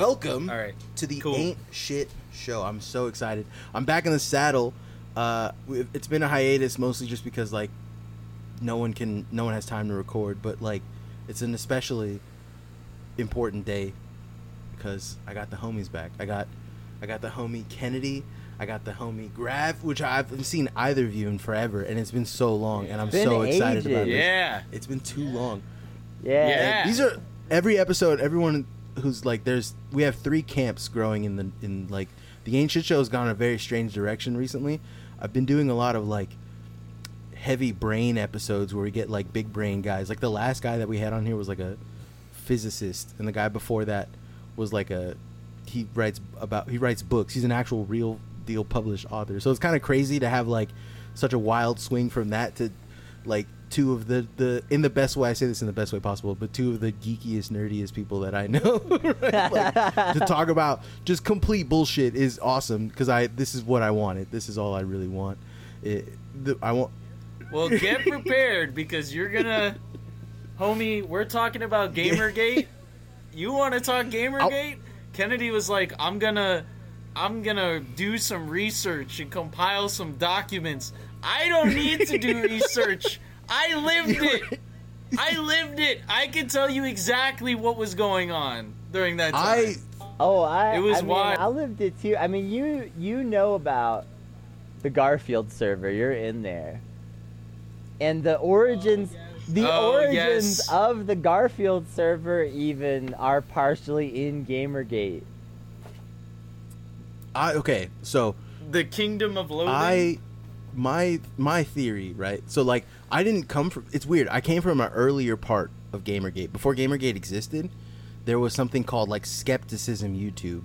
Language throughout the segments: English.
Welcome All right. to the Cool. Ain't Shit Show. I'm so excited. I'm back in the saddle. Uh, it's been a hiatus mostly just because like no one can, no one has time to record. But like, it's an especially important day because I got the homies back. I got, I got the homie Kennedy. I got the homie Grav, which I haven't seen either of you in forever, and it's been so long, and I'm Been so excited ages. about it. Yeah. It's been too long. Yeah. Yeah. These are every episode. Everyone who's like, there's we have three camps growing in the in like the ancient show has gone a very strange direction recently. I've been doing a lot of like heavy brain episodes where we get like big brain guys. Like the last guy that we had on here was like a physicist, and the guy before that was like a he writes about he writes books. He's an actual real deal published author. So it's kind of crazy to have like such a wild swing from that to like two of the the in the best way I say this in the best way possible, but two of the geekiest nerdiest people that I know. right? like, to talk about just complete bullshit is awesome because I this is what I wanted. This is all I really want. It, the, I want Well, get prepared because you're gonna, homie. We're talking about GamerGate. You want to talk GamerGate? Kennedy was like, "I'm gonna, I'm gonna do some research and compile some documents. I don't need to do research. I lived it. I lived it. I can tell you exactly what was going on during that time." I Oh, I. It was I mean, wild. I lived it too. I mean, you you know about the Garfield server. You're in there, and the origins. Oh, the Oh, origins yes. of the Garfield server even are partially in GamerGate. I okay so. the Kingdom of Loathing. I my my theory, right? So like I didn't come from it's weird. I came from an earlier part of Gamergate. Before Gamergate existed, there was something called like skepticism YouTube,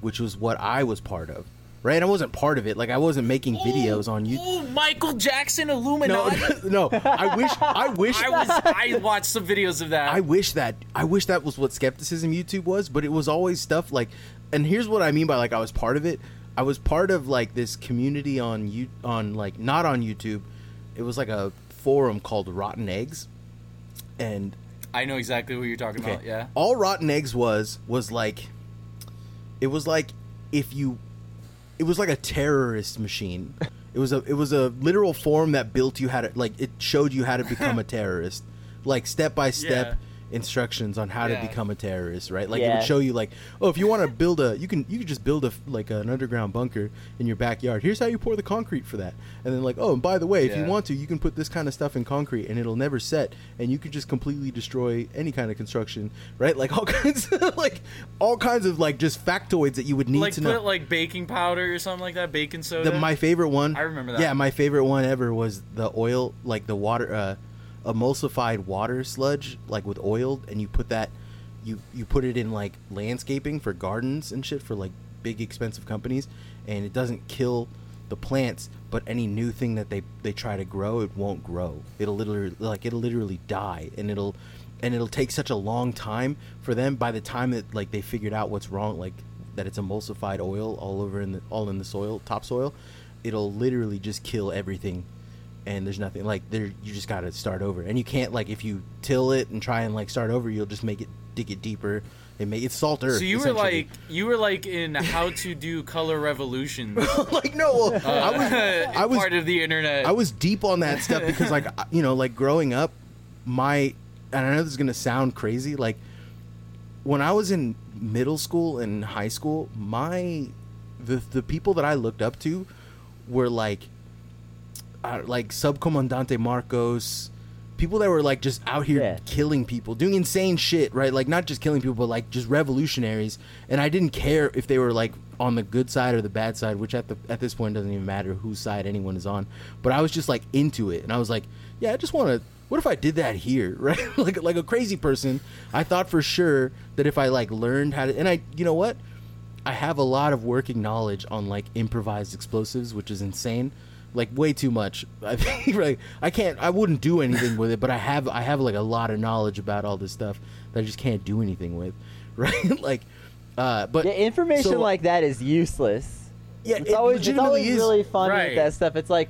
which was what I was part of. Right? I wasn't part of it. Like I wasn't making videos on YouTube. Ooh, Michael Jackson No, Illuminati. no. I wish I wish I was. I watched some videos of that. I wish that I wish that was what skepticism YouTube was, but it was always stuff like and here's what I mean by like I was part of it. I was part of like this community on you on like not on YouTube. It was like a forum called Rotten Eggs. And I know exactly what you're talking okay, about. Yeah. all Rotten Eggs was was like it was like if you it was like a terrorist machine. It was a it was a literal form that built you how to like it showed you how to become a terrorist, like step by step Yeah. Instructions on how Yeah. to become a terrorist. Right, like it would show you like oh if you want to build a you can you can just build a like an underground bunker in your backyard. Here's how you pour the concrete for that, and then like oh and by the way if you want to you can put this kind of stuff in concrete and it'll never set and you can just completely destroy any kind of construction. Right, like all kinds of like all kinds of like just factoids that you would need like to put know. like baking powder or something like that, baking soda. The, my favorite one. I remember that. Yeah, my favorite one ever was the oil, like the water, uh, emulsified water sludge, like with oil, and you put that, you you put it in like landscaping for gardens and shit for like big expensive companies, and it doesn't kill the plants, but any new thing that they they try to grow, it won't grow. It'll literally like it'll literally die, and it'll and it'll take such a long time for them. By the time that like they figured out what's wrong, like that it's emulsified oil all over in the all in the soil, topsoil, it'll literally just kill everything. And there's nothing like there. You just got to start over, and you can't like if you till it and try and like start over, you'll just make it dig it deeper. It make it's salt earth. so you were like you were like in how to do color revolutions. like no, well, uh, I was I was part of the internet. I was deep on that stuff because, like, you know, like growing up, my and I know this is gonna sound crazy, like when I was in middle school and high school, my the the people that I looked up to were like, uh, like Subcomandante Marcos, people that were like just out here Yeah. killing people, doing insane shit, right? Like not just killing people, but like just revolutionaries. And I didn't care if they were like on the good side or the bad side, which at the at this point doesn't even matter whose side anyone is on. But I was just like into it, and I was like, yeah, I just want to. What if I did that here, right? like like a crazy person. I thought for sure that if I like learned how to, and I, you know what, I have a lot of working knowledge on like improvised explosives, which is insane. Like way too much. I think like I can't I wouldn't do anything with it, but I have I have like a lot of knowledge about all this stuff that I just can't do anything with. Right? like uh but Yeah, information so- like that is useless. Yeah, it's it always it's always is. really fun Right. with that stuff. It's like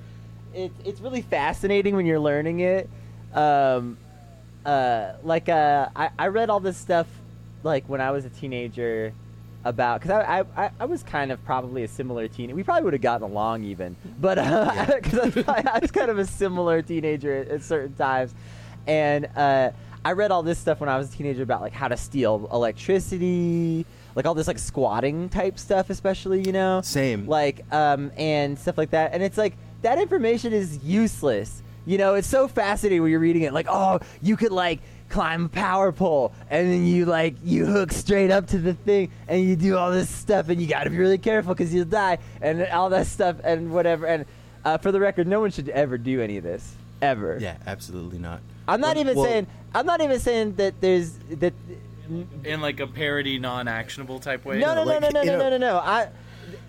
it, it's really fascinating when you're learning it. Um, uh, like uh, I, I read all this stuff like when I was a teenager about because I, I I- I was kind of probably a similar teen. We probably would have gotten along even, but because I, was probably- I was kind of a similar teenager at, at certain times, and uh, I read all this stuff when I was a teenager about like how to steal electricity, like all this like squatting type stuff, especially you know Same. like um and stuff like that and it's like that information is useless you know it's so fascinating when you're reading it like oh you could like climb a power pole and then you like you hook straight up to the thing and you do all this stuff and you got to be really careful because you'll die and all that stuff and whatever and uh, for the record no one should ever do any of this ever Yeah, absolutely not. i'm not Well- even well, saying i'm not even saying that there's that in like a parody, non-actionable type way. No, no, no, like, no, no, you no, know- no, no, no. I.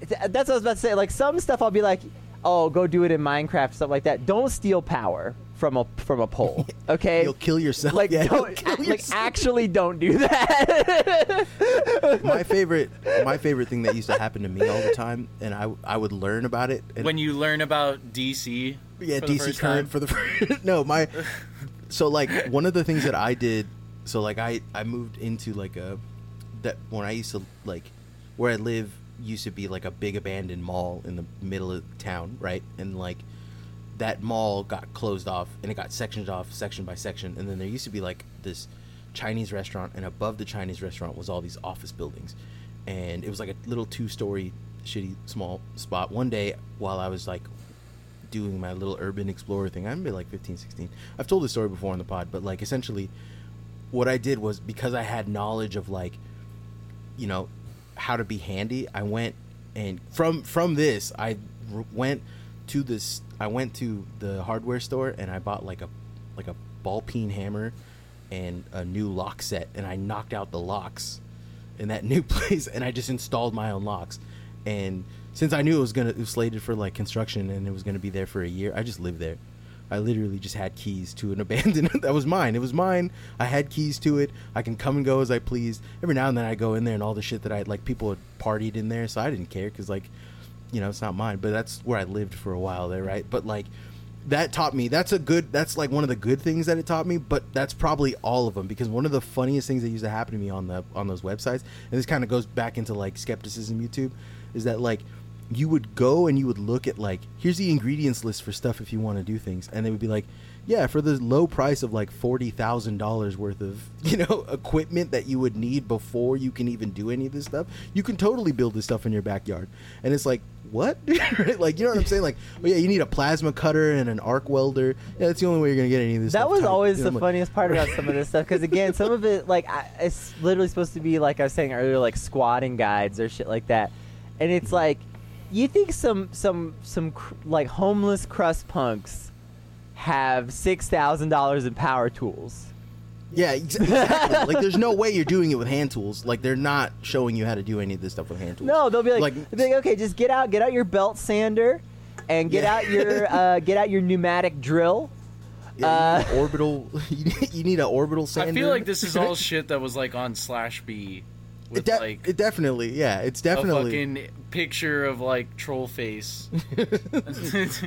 th- That's what I was about to say. Like some stuff, I'll be like, "Oh, go do it in Minecraft, stuff like that." Don't steal power from a from a pole. Okay. You'll kill yourself. like, yeah, don't, kill like yourself. actually don't do that. my favorite my favorite thing that used to happen to me all the time and I I would learn about it and When you learn about DC, yeah for the DC first current time. for the first no my so like one of the things that I did so like I I moved into like a that when I used to like where I live used to be like a big abandoned mall in the middle of town right and like that mall got closed off and it got sectioned off section by section. And then there used to be like this Chinese restaurant and above the Chinese restaurant was all these office buildings. And it was like a little two story shitty small spot. One day while I was like doing my little urban explorer thing I'm like 15 16 I've told this story before on the pod but like essentially what I did was because I had knowledge of like you know how to be handy i went and from from this i went to this i went to the hardware store and i bought like a like a ball peen hammer and a new lock set and i knocked out the locks in that new place and i just installed my own locks and since i knew it was gonna it was slated for like construction and it was gonna be there for a year i just lived there I literally just had keys to an abandoned. that was mine. It was mine. I had keys to it. I can come and go as I pleased. Every now and then I go in there and all the shit that I like people had partied in there, so I didn't care because like, you know, it's not mine. But that's where I lived for a while there, right? But like, that taught me. That's a good. That's like one of the good things that it taught me. But that's probably all of them because one of the funniest things that used to happen to me on the on those websites, and this kind of goes back into like skepticism YouTube, is that like you would go and you would look at like here's the ingredients list for stuff if you want to do things and they would be like yeah for the low price of like $40,000 worth of you know equipment that you would need before you can even do any of this stuff you can totally build this stuff in your backyard and it's like what Right? like you know what I'm saying like oh yeah you need a plasma cutter and an arc welder yeah that's the only way you're gonna get any of this that was typed. always You know, the like, funniest part about some of this stuff because again, some of it like I, it's literally supposed to be like I was saying earlier, like squatting guides or shit like that, and it's like you think some some some cr- like homeless crust punks have six thousand dollars in power tools. Yeah exactly like there's no way you're doing it with hand tools like they're not showing you how to do any of this stuff with hand tools No, they'll be like, Like- they'll be like, okay, just get out, get out your belt sander, and get Yeah. out your uh, get out your pneumatic drill. Yeah, you Uh, need orbital. You need, you need an orbital sander. I feel like this is all shit that was like on Slash B, with It, de- like it definitely, yeah, it's definitely a definitely. fucking picture of like troll face.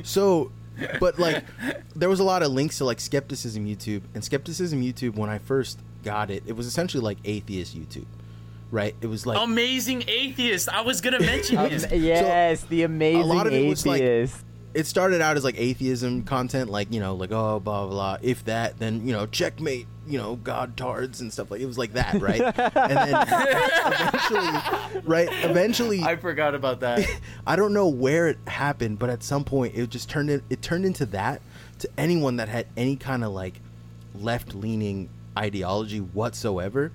So, but like, there was a lot of links to like skepticism YouTube and skepticism YouTube. When I first got it, it was essentially like atheist YouTube, right? It was like Amazing atheist. I was gonna mention Um, his. yes, the amazing lot of it was, like, atheist. It started out as like atheism content, like you know, like oh blah blah. blah. If that, then you know, checkmate. You know, god tards and stuff like it was like that, right? and then eventually, right? Eventually, I forgot about that. I don't know where it happened, but at some point it just turned it, it turned into that to anyone that had any kind of like left leaning ideology whatsoever.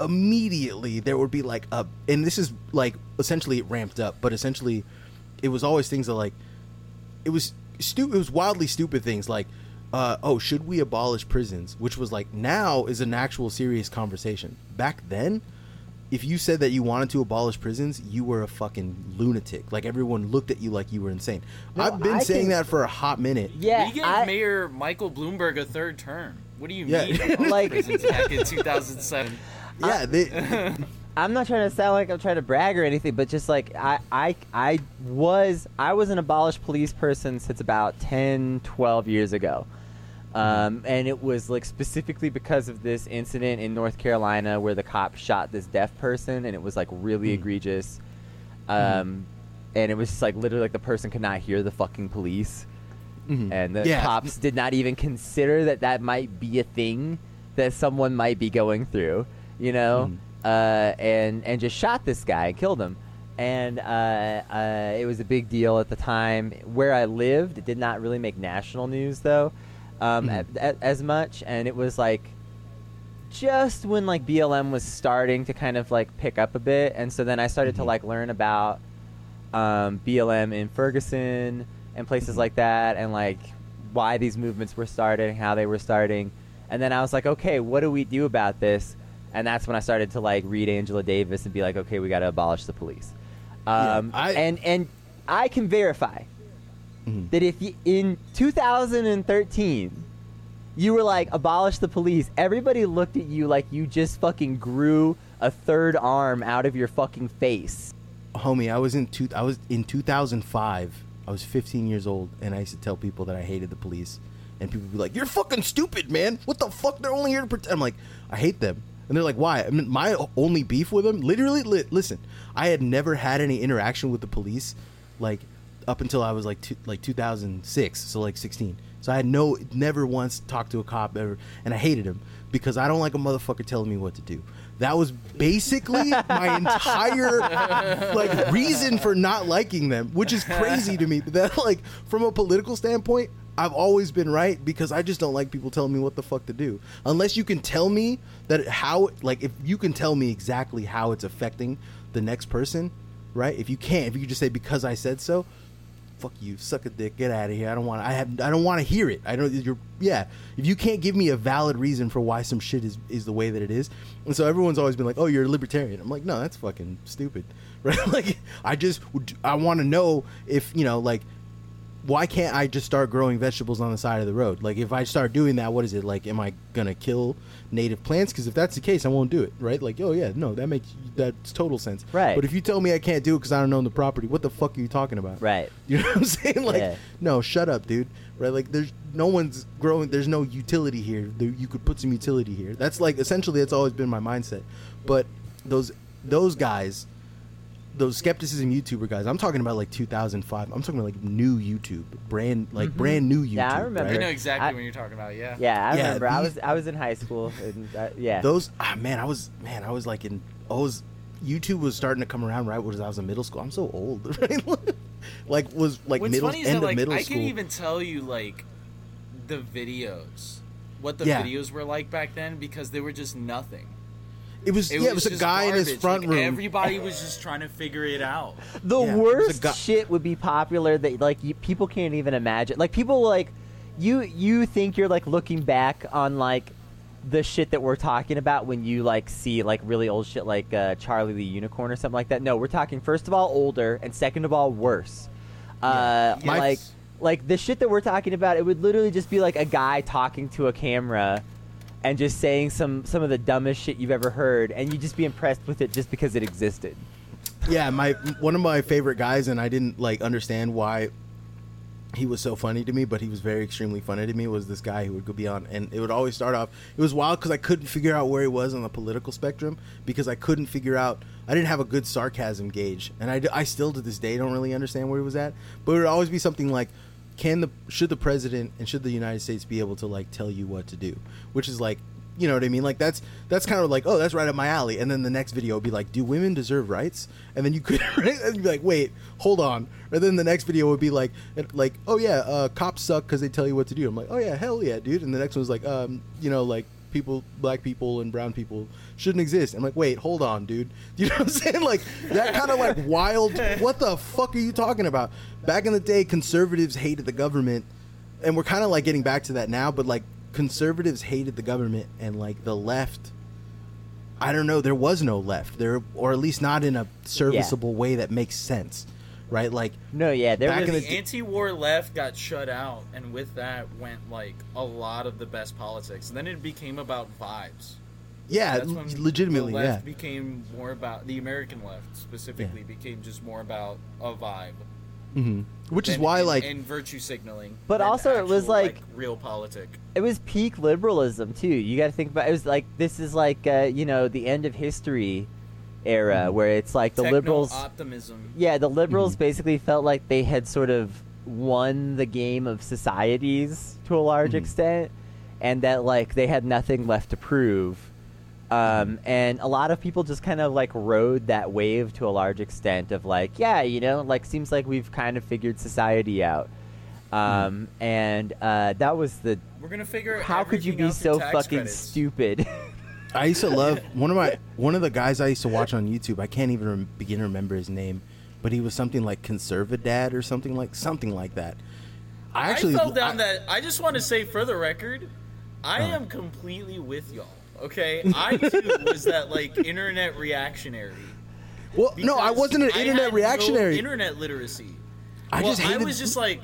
Immediately there would be like a and this is like essentially it ramped up, but essentially it was always things that like it was stu- it was wildly stupid things like uh, oh should we abolish prisons which was like now is an actual serious conversation back then if you said that you wanted to abolish prisons you were a fucking lunatic like everyone looked at you like you were insane No, i've been I saying think- that for a hot minute Yeah, we gave I, Mayor Michael Bloomberg a third term. What do you Yeah. mean? Like- prisons back in 2007. yeah they, I'm not trying to sound like I'm trying to brag or anything, but just like I, I, I was, I was an abolished police person since about 10, 12 years ago. Um, and it was like specifically because of this incident in North Carolina where the cop shot this deaf person, and it was like really Mm. egregious. Um, and it was just like literally like the person could not hear the fucking police, Mhm. and the Yeah. cops did not even consider that that might be a thing that someone might be going through, you know, Mhm. Uh, and and just shot this guy and killed him. And uh, uh, it was a big deal at the time. Where I lived, it did not really make national news though, um, Mhm. a- a- as much. And it was like just when like BLM was starting to kind of like pick up a bit, and so then I started to Mhm. like learn about um, BLM in Ferguson and places Mhm. like that, and like why these movements were started, how they were starting, and then I was like, okay, what do we do about this? And that's when I started to like read Angela Davis and be like, okay, we got to abolish the police. Yeah, Um, I- and and I can verify Mhm. that if you, in 2013 you were like abolish the police, everybody looked at you like you just fucking grew a third arm out of your fucking face. homie, I was in two. I was in 2005. I was 15 years old, and I used to tell people that I hated the police, and people would be like, "You're fucking stupid, man. What the fuck? They're only here to protect." I'm like, I hate them, and they're like, "Why?" I mean, my only beef with them, literally. Li- listen, I had never had any interaction with the police, like up until I was like like 2006, so like 16. So I had no, never once talked to a cop ever, and I hated him because I don't like a motherfucker telling me what to do. That was basically my entire like reason for not liking them, which is crazy to me. But that like from a political standpoint, I've always been right because I just don't like people telling me what the fuck to do. Unless you can tell me that how like if you can tell me exactly how it's affecting the next person, right? If you can't, if you just say because I said so, fuck you, suck a dick, get out of here. I don't want. I have. I don't want to hear it. I don't. You're. Yeah. If you can't give me a valid reason for why some shit is is the way that it is, and so everyone's always been like, "Oh, you're a libertarian." I'm like, no, that's fucking stupid, right? like, I just I want to know if you know, like, why can't I just start growing vegetables on the side of the road? Like, if I start doing that, what is it like? Am I gonna kill native plants? Because if that's the case, I won't do it, right? Like, oh yeah, no, that makes that's total sense, Right. But if you tell me I can't do it because I don't own the property, what the fuck are you talking about? Right. You know what I'm saying? Like, Yeah. no, shut up, dude. Right? Like, there's no one's growing. There's no utility here. You could put some utility here. That's like essentially that's always been my mindset. But those those guys, those skepticism YouTuber guys. I'm talking about like 2005. I'm talking about like new YouTube, brand like Mhm. brand new YouTube. Yeah, I remember. I know exactly I- what you're talking about. Yeah. Yeah, I Yeah, remember. I was I was in high school, and uh, yeah, Those ah man, I was man, I was like in I was YouTube was starting to come around right when I was in middle school. I'm so old, right? like was like What's middle funny is end that of like middle I school. can even tell you like the videos, what the Yeah. videos were like back then because they were just nothing. It was yeah, it was a just guy in his front Like, room. Everybody was just trying to figure it out. the Yeah, it was a worst guy- shit would be popular that like you, people can't even imagine. Like people like you you think you're like looking back on like the shit that we're talking about when you like see like really old shit like uh, Charlie the Unicorn or something like that. No, we're talking first of all older and second of all worse. Uh, My- like like the shit that we're talking about, it would literally just be like a guy talking to a camera and just saying some some of the dumbest shit you've ever heard, and you just be impressed with it just because it existed. yeah, my one of my favorite guys, and I didn't like understand why he was so funny to me, but he was very extremely funny to me. Was this guy who would go be on, and it would always start off. It was wild because I couldn't figure out where he was on the political spectrum because I couldn't figure out. I didn't have a good sarcasm gauge, and I, I still to this day don't really understand where he was at. But it would always be something like, "Can the should the president and should the United States be able to like tell you what to do?" Which is like you know what I mean? Like that's that's kind of like, oh, that's right up my alley. And then the next video would be like, do women deserve rights? And then you could and be like, wait, hold on. And then the next video would be like, like, oh yeah, uh, cops suck because they tell you what to do. I'm like, oh yeah, hell yeah, dude. And the next one was like, um, you know, like people, black people and brown people shouldn't exist. I'm like, wait, hold on, dude. You know what I'm saying? Like that kind of like wild. What the fuck are you talking about? Back in the day, conservatives hated the government, and we're kind of like getting back to that now. But like conservatives hated the government, and like the left. I don't know. There was no left there, or at least not in a serviceable way that makes sense, right? Like No, yeah, there Back was in The the- anti-war left got shut out, and with that went like a lot of the best politics. And then it became about vibes. yeah, That's when legitimately, the yeah. left became more about the American left specifically became just more about a vibe. hmm Which is why, and- like, and virtue signaling. But than also it was actual, like- real politic. it was peak liberalism too. You got to think about it was like this is like uh, you know the end of history era Mhm. where it's like the Techno liberals optimism. yeah the liberals Mhm. basically felt like they had sort of won the game of societies to a large Mhm. extent and that like they had nothing left to prove um, and a lot of people just kind of like rode that wave to a large extent of like yeah you know like seems like we've kind of figured society out um, and uh, that was the We're gonna figure. how could you be so fucking credits. stupid? I used to love one of my one of the guys I used to watch on YouTube. I can't even rem- begin to remember his name, but he was something like Conservadad or something like something like that. I actually I fell down I- that. I just want to say for the record, I Uh-huh. am completely with y'all. Okay, I too was that like internet reactionary. Well, no, I wasn't an I internet had no reactionary. internet literacy. I well, just hated. I was just like,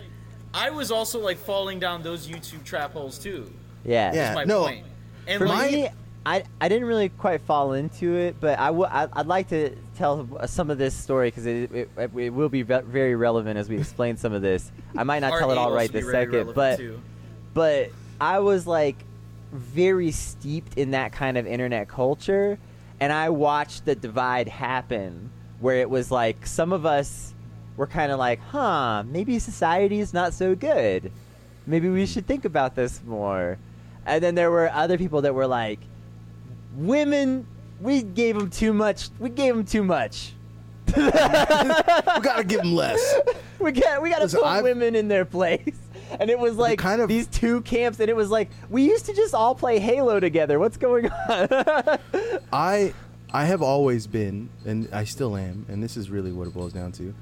I was also like falling down those YouTube trap holes too. yeah. Yeah. Is my no. point. And For like, me, I, I didn't really quite fall into it, but I w- I, I'd like to tell some of this story because it, it, it will be ve- very relevant as we explain some of this. I might not tell it all right this second, but too. but I was like very steeped in that kind of internet culture, and I watched the divide happen where it was like some of us were kind of like, huh, maybe society is not so good. Maybe we should think about this more. And then there were other people that were like, women, we gave them too much. We gave them too much. we gotta give them less. we got we got to Listen, put I've- women in their place. And it was like kind of- these two camps, and it was like we used to just all play Halo together. What's going on? I I have always been, and I still am, and this is really what it boils down to.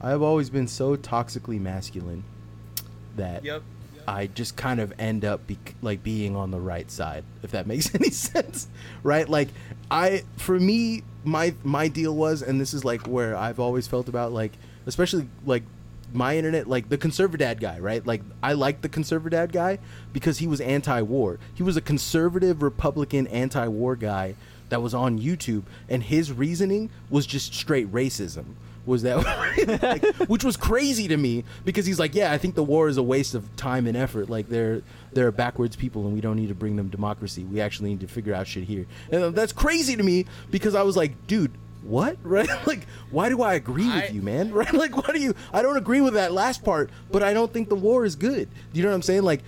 I have always been so toxically masculine that Yep. I just kind of end up be- like being on the right side, if that makes any sense, right? Like I, for me, my my deal was, and this is like where I've always felt about like, especially like my internet, like the conservadad guy, right? Like I liked the conservadad guy because he was anti-war. He was a conservative Republican anti-war guy that was on YouTube, and his reasoning was just straight racism was that like, which was crazy to me because he's like yeah i think the war is a waste of time and effort. Like they're they're backwards people and we don't need to bring them democracy. We actually need to figure out shit here. And that's crazy to me because i was like dude what? Right? Like why do i agree with I- you man? Right? Like what do you i don't agree with that last part but i don't think the war is good. You know what i'm saying? Like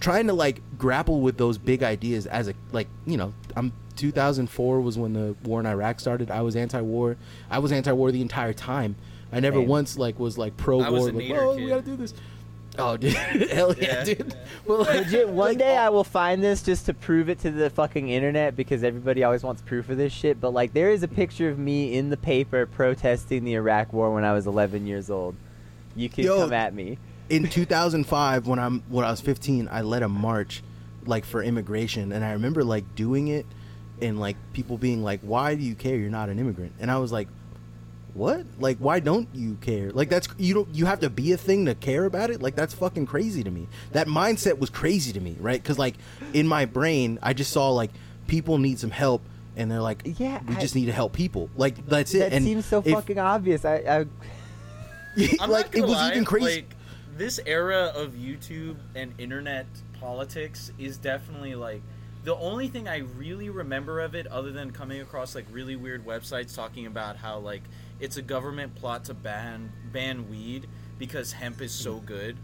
trying to like grapple with those big ideas as a like you know i'm 2004 was when the war in iraq started i was anti-war i was anti-war the entire time i never Same. once like was like pro-war was a like Nader oh we gotta do this oh dude hell yeah, Yeah. dude well, like, Legit, one like, day I will find this just to prove it to the fucking internet because everybody always wants proof of this shit. But like, there is a picture of me in the paper protesting the Iraq War when I was 11 years old. You can Yo, come at me. in 2005 when I'm when I was 15 I led a march like for immigration and I remember like doing it and like people being like why do you care? You're not an immigrant. And I was like what? Like why don't you care? Like that's you don't you have to be a thing to care about it? Like that's fucking crazy to me. That mindset was crazy to me right? Because like in my brain I just saw like people need some help and they're like Yeah, we I- just need to help people. Like that's it That and seems so if- fucking obvious. I, I I'm like it was lie, even crazy. Like, this era of YouTube and internet politics is definitely like the only thing I really remember of it, other than coming across like really weird websites talking about how like it's a government plot to ban ban weed because hemp is so good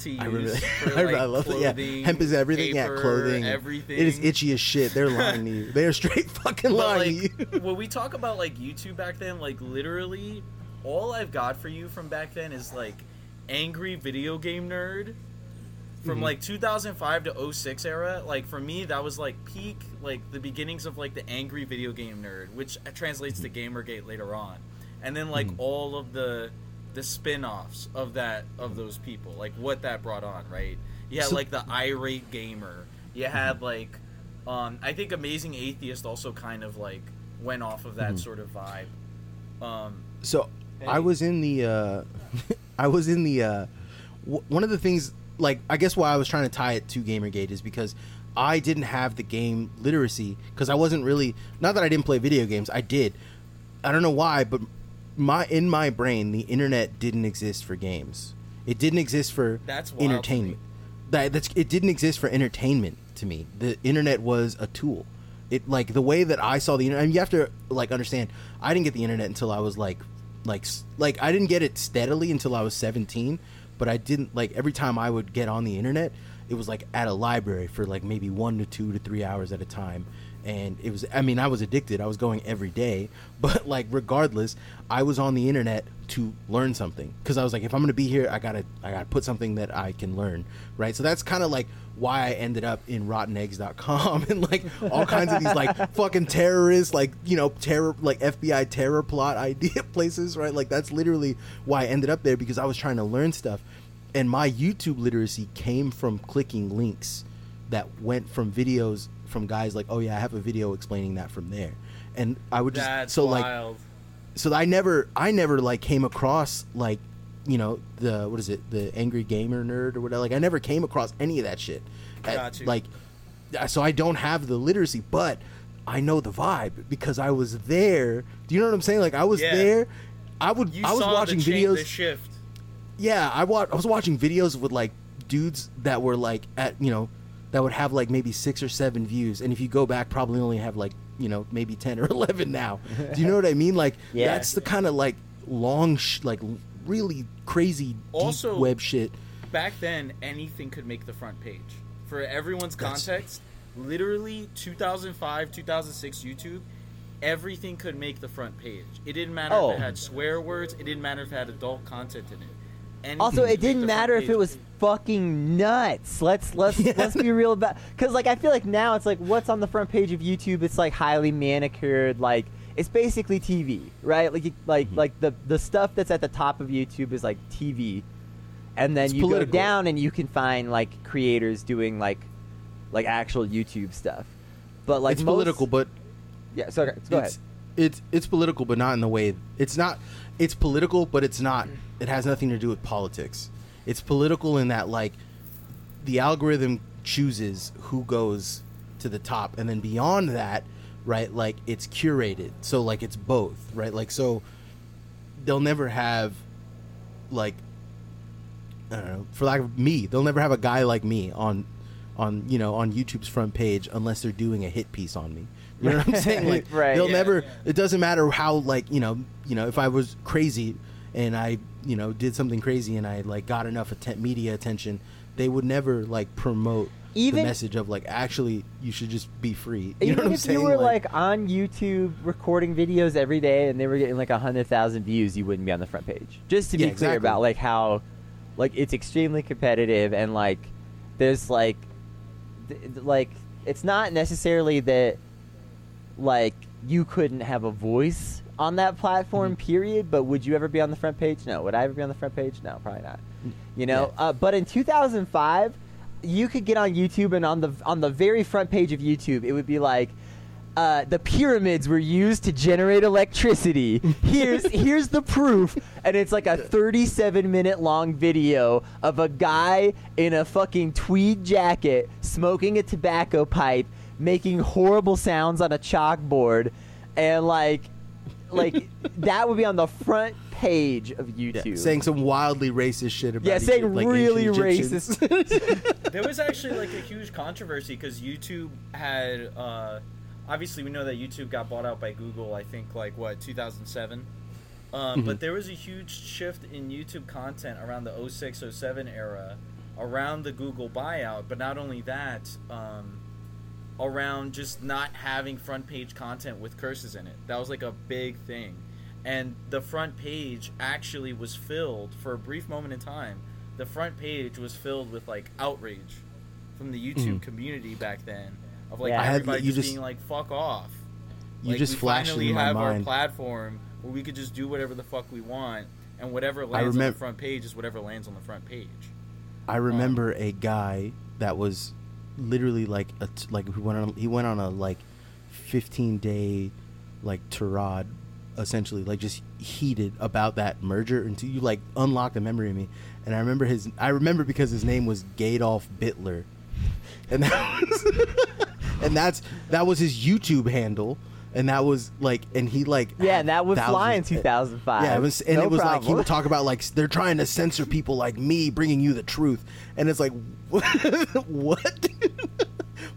to use I really, for I, like I love it. Yeah, clothing, hemp is everything. yeah, clothing. everything. It is itchy as shit. They're lying to you. They're straight fucking lying like, to you. when we talk about like YouTube back then, like literally, all I've got for you from back then is like angry video game nerd from Mhm. like 2005 to 06 era. Like for me, that was like peak, like the beginnings of like the angry video game nerd, which translates to GamerGate later on, and then like Mhm. all of the the spin-offs of that of those people like what that brought on right you had So- like the irate gamer you had like um i think amazing atheist also kind of like went off of that Mhm. sort of vibe um So I was in the uh I was in the uh w- one of the things like I guess why I was trying to tie it to Gamergate is because I didn't have the game literacy because I wasn't really not that I didn't play video games I did I don't know why but my in my brain the internet didn't exist for games. It didn't exist for That's entertainment. That that's it didn't exist for entertainment to me. The internet was a tool. It like the way that I saw the internet. I mean, you have to like understand. I didn't get the internet until I was like, like, like I didn't get it steadily until I was seventeen. But I didn't like every time I would get on the internet, it was like at a library for like maybe one to two to three hours at a time. And it was, I mean, I was addicted. I was going every day. But like, regardless, I was on the internet to learn something because I was like, if I'm gonna be here, I gotta, I gotta put something that I can learn, right? So that's kind of like why I ended up in RottenEggs.com and like all kinds of these like fucking terrorists, like you know, terror, like FBI terror plot idea places, right? Like that's literally why I ended up there because I was trying to learn stuff, and my YouTube literacy came from clicking links that went from videos from guys like, oh yeah, I have a video explaining that from there, and I would just That's so like so I never I never like came across like you know the what is it the angry gamer nerd or whatever like I never came across any of that shit uh, At- you. like uh, so I don't have the literacy but I know the vibe because I was there do you know what I'm saying like I was Yeah. there I would You I was watching the, cha- videos shift. yeah, I wa- I was watching videos with like dudes that were like at you know that would have like maybe six or seven views, and if you go back, probably only have like you know maybe ten or eleven now. Do you know what I mean? Like Yeah. that's the kind of like long, sh- like really crazy deep Also- web shit. Back then, anything could make the front page. For everyone's That's- context, literally 2005, 2006 YouTube, everything could make the front page. It didn't matter Oh. if it oh. had swear words. It didn't matter if it had adult content in it. Anything Also, it didn't matter if it was fucking nuts. Let's let's Yeah. let's be real about because like I feel like now it's like what's on the front page of YouTube. It's like highly manicured. Like it's basically TV, right? Like like Mm-hmm. like the the stuff that's at the top of YouTube is like TV, and then It's you political. go down and you can find like creators doing like like actual YouTube stuff. But like it's most- political, but Yeah. So okay, go ahead. it's, it's it's political, but not in the way it's not. It's political, but it's not. It has nothing to do with politics. It's political in that like the algorithm chooses who goes to the top, and then beyond that, right? Like it's curated, so like it's both, right? Like so, they'll never have like I don't know, for lack of me, they'll never have a guy like me on on you know on YouTube's front page unless they're doing a hit piece on me. You know what I'm saying? Like Right. they'll Yeah, never. yeah. It doesn't matter how like you know you know if I was crazy and I you know did something crazy and I like got enough atten- media attention, they would never like promote Even- the message of like actually you should just be free. You know Even what I'm if saying? you were like, on YouTube recording videos every day and they were getting like a hundred thousand views, you wouldn't be on the front page. Just to be Yeah, clear exactly. about like how, like it's extremely competitive and like there's like, th- like it's not necessarily that like you couldn't have a voice on that platform Mm-hmm. period but would you ever be on the front page no would i ever be on the front page no probably not you know Yeah. uh, but in 2005 you could get on youtube and on the on the very front page of youtube it would be like uh, the pyramids were used to generate electricity. Here's here's the proof, and it's like a 37 minute long video of a guy in a fucking tweed jacket smoking a tobacco pipe, making horrible sounds on a chalkboard, and like like that would be on the front page of Yeah, YouTube. saying some wildly racist shit about Yeah, saying Egypt, like really ancient Egyptians. there was actually like a huge controversy because YouTube had uh, obviously we know that YouTube got bought out by Google. I think like what 2007. Um, Mhm. But there was a huge shift in YouTube content around the 06, 07 era, around the Google buyout. But not only that, um, around just not having front page content with curses in it. That was like a big thing. And the front page actually was filled for a brief moment in time. The front page was filled with like outrage from the YouTube Mhm. community back then of like Yeah. I had- everybody you just, just- being like "fuck off." You Like, just we flashed finally in my have our platform where we could just do whatever the fuck we want, and whatever lands on the front page is whatever lands on the front page. I remember a guy that was literally like a t- like he went on he went on a like 15 day like tirade essentially like just heated about that merger until you like unlocked a memory of me. And I remember his I remember because his name was Gadolf Bitler. And that was and that's that was his YouTube handle. And that was like, and he like Yeah, that would fly in 2005. Yeah, it was, and No it was like he would talk about like they're trying to censor people like me, bringing you the truth, and it's like, what?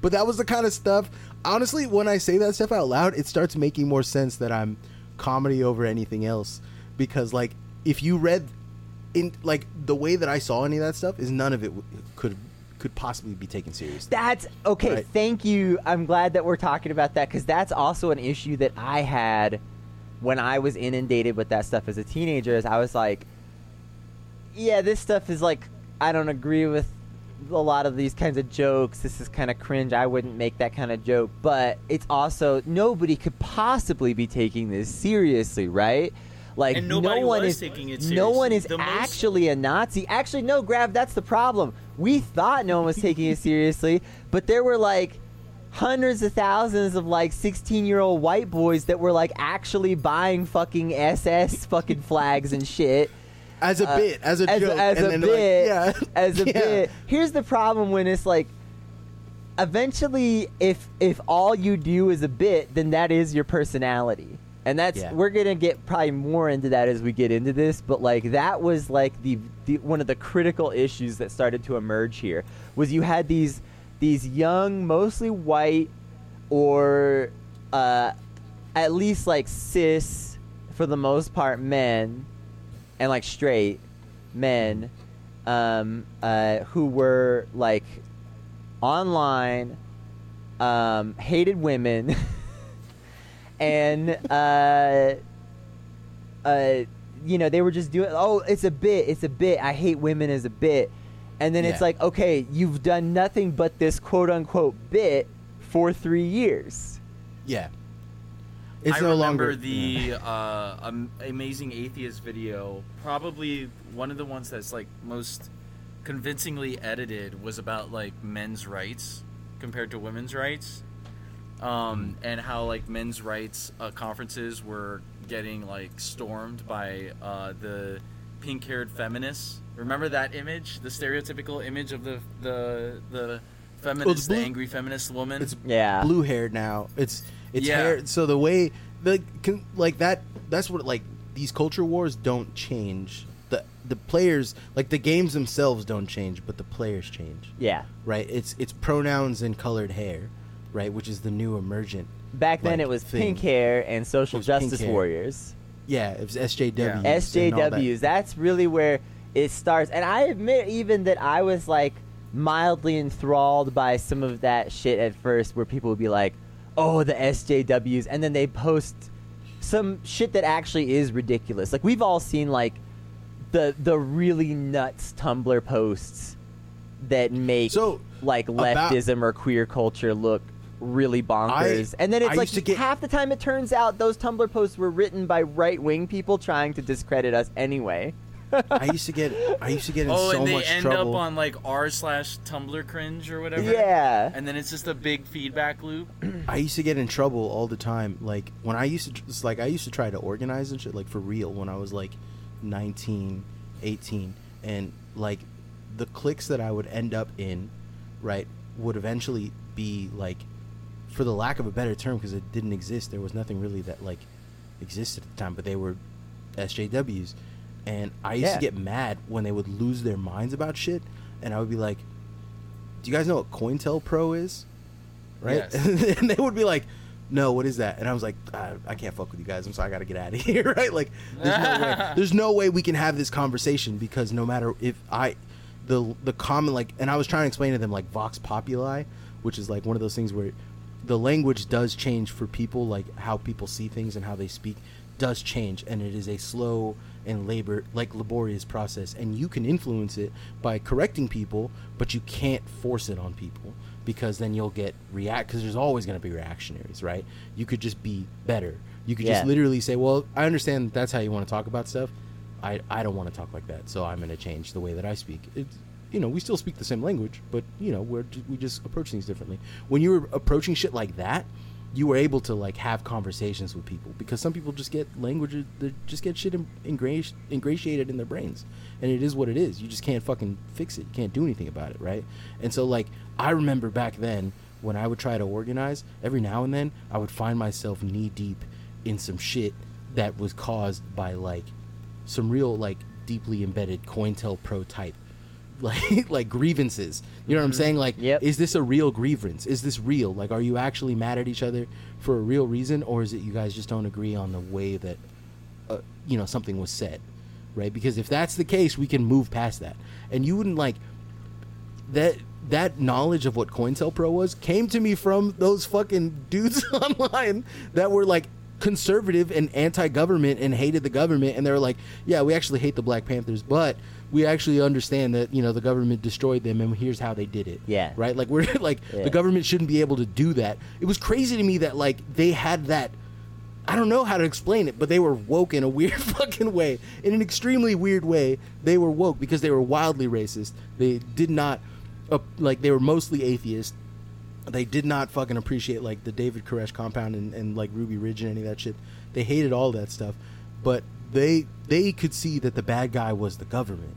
but that was the kind of stuff. Honestly, when I say that stuff out loud, it starts making more sense that I'm comedy over anything else, because like if you read in like the way that I saw any of that stuff is none of it w- could could possibly be taken seriously. That's okay. Right. Thank you. I'm glad that we're talking about that because that's also an issue that I had when I was inundated with that stuff as a teenager. Is I was like, yeah, this stuff is like I don't agree with a lot of these kinds of jokes. This is kind of cringe. I wouldn't make that kind of joke. But it's also nobody could possibly be taking this seriously, right? Like And no one is taking it no one is The most- actually a Nazi. Actually, no, Grav, that's the problem. We thought no one was taking it seriously, but there were like hundreds of thousands of like 16 year old white boys that were like actually buying fucking SS fucking flags and shit. As a Uh, bit, as a as, joke, as and a then bit, like, yeah, as a Yeah. bit. Here's the problem when it's like, eventually, if if all you do is a bit, then that is your personality, and that's Yeah. we're gonna get probably more into that as we get into this. But like that was like the, the one of the critical issues that started to emerge here was you had these these young, mostly white, or uh, at least like cis, for the most part, men and like straight men um, uh, who were like online, um, hated women, and uh, uh, you know they were just doing. Oh, it's a bit. It's a bit. I hate women as a bit, and then it's Yeah. like, okay, you've done nothing but this quote unquote bit for three years. yeah. It's I no remember longer the uh, um, Amazing Atheist video. Probably one of the ones that's like most convincingly edited was about like men's rights compared to women's rights, um, and how like men's rights uh, conferences were getting like stormed by uh, the pink-haired feminists. Remember that image, the stereotypical image of the the the feminist, the blue- angry feminist woman. It's Yeah. blue-haired now. It's it's Yeah. hair. So the way the can, like that that's what like these culture wars don't change. The the players like the games themselves don't change, but the players change. Yeah. Right? It's it's pronouns and colored hair, right? Which is the new emergent. Back then like, it was thing. pink hair and social It was pink justice warriors. Yeah, it was SJWs. Yeah. all that. SJWs. That's really where it starts. And I admit even that I was like mildly enthralled by some of that shit at first where people would be like, "Oh, the SJWs." And then they post some shit that actually is ridiculous. Like we've all seen like the the really nuts Tumblr posts that make So, like leftism or queer culture look really bonkers. and then it's I like to get- half the time it turns out those Tumblr posts were written by right wing people trying to discredit us anyway. I used to get I used to get in Oh, so and they much end trouble. up on like r slash Tumblr cringe or whatever. Yeah. And then it's just a big feedback loop. I used to get in trouble all the time. Like when I used to, it's like I used to try to organize and shit, like for real, when I was like 19, 18, and like the clicks that I would end up in, right, would eventually be like, for the lack of a better term, because it didn't exist. There was nothing really that like existed at the time, but they were SJWs, and I used Yeah. to get mad when they would lose their minds about shit, and I would be like, "Do you guys know what COINTELPRO is?" right? Yes. and they would be like, "No, what is that?" And I was like, I, "I can't fuck with you guys. I'm sorry, I gotta get out of here." right? Like, there's no way. There's no way we can have this conversation because no matter if I, the the common like, and I was trying to explain to them like vox populi, which is like one of those things where the language does change for people, like how people see things and how they speak does change, and it is a slow and labor like laborious process, and you can influence it by correcting people, but you can't force it on people because then you'll get react because there's always going to be reactionaries right? You could just be better. You could Yeah. just literally say well i understand that's how you want to talk about stuff. I i don't want to talk like that so i'm going to change the way that i speak. It's you know we still speak the same language but you know we're we just approach things differently. When you were approaching shit like that you were able to like have conversations with people because some people just get languages that just get shit in- ingra- ingratiated in their brains and it is what it is. You just can't fucking fix it. You can't do anything about it right? And so like i remember back then when I would try to organize, every now and then I would find myself knee deep in some shit that was caused by like some real like deeply embedded COINTELPRO type like like grievances. You know what I'm saying? Like, Yep. is this a real grievance? Is this real? Like, are you actually mad at each other for a real reason, or is it you guys just don't agree on the way that, uh, you know, something was said, right? Because if that's the case, we can move past that. And you wouldn't like that. That knowledge of what COINTELPRO was came to me from those fucking dudes online that were like conservative and anti-government and hated the government and they were like yeah we actually hate the black panthers but we actually understand that you know the government destroyed them and here's how they did it. Yeah. right? Like we're like Yeah. the government shouldn't be able to do that. It was crazy to me that like they had that i don't know how to explain it but they were woke in a weird fucking way. In an extremely weird way they were woke because they were wildly racist. They did not uh, like they were mostly atheist. They did not fucking appreciate like the David Koresh compound and, and like Ruby Ridge and any of that shit. They hated all that stuff, but they they could see that the bad guy was the government.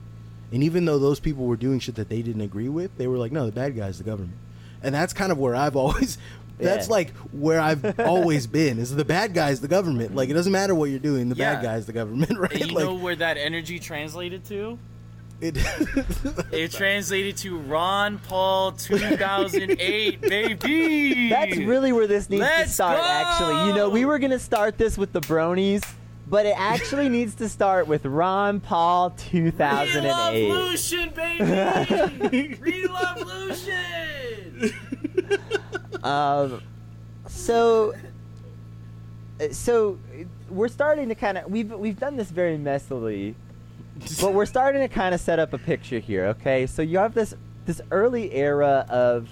And even though those people were doing shit that they didn't agree with, they were like, no, the bad guy's the government. And that's kind of where I've always that's Yeah. like where I've always been is the bad guy's the government. Like it doesn't matter what you're doing, the bad Yeah. guy's the government, right? And you like know where that energy translated to? it It translated to Ron Paul 2008, baby. That's really where this needs to Let's start, go! actually. You know, we were going to start this with the bronies, but it actually needs to start with Ron Paul 2008. Revolution, baby. Revolution. Um, so, uh, so we're starting to kind of we've we've done this very messily, but we're starting to kind of set up a picture here. Okay, so you have this this early era of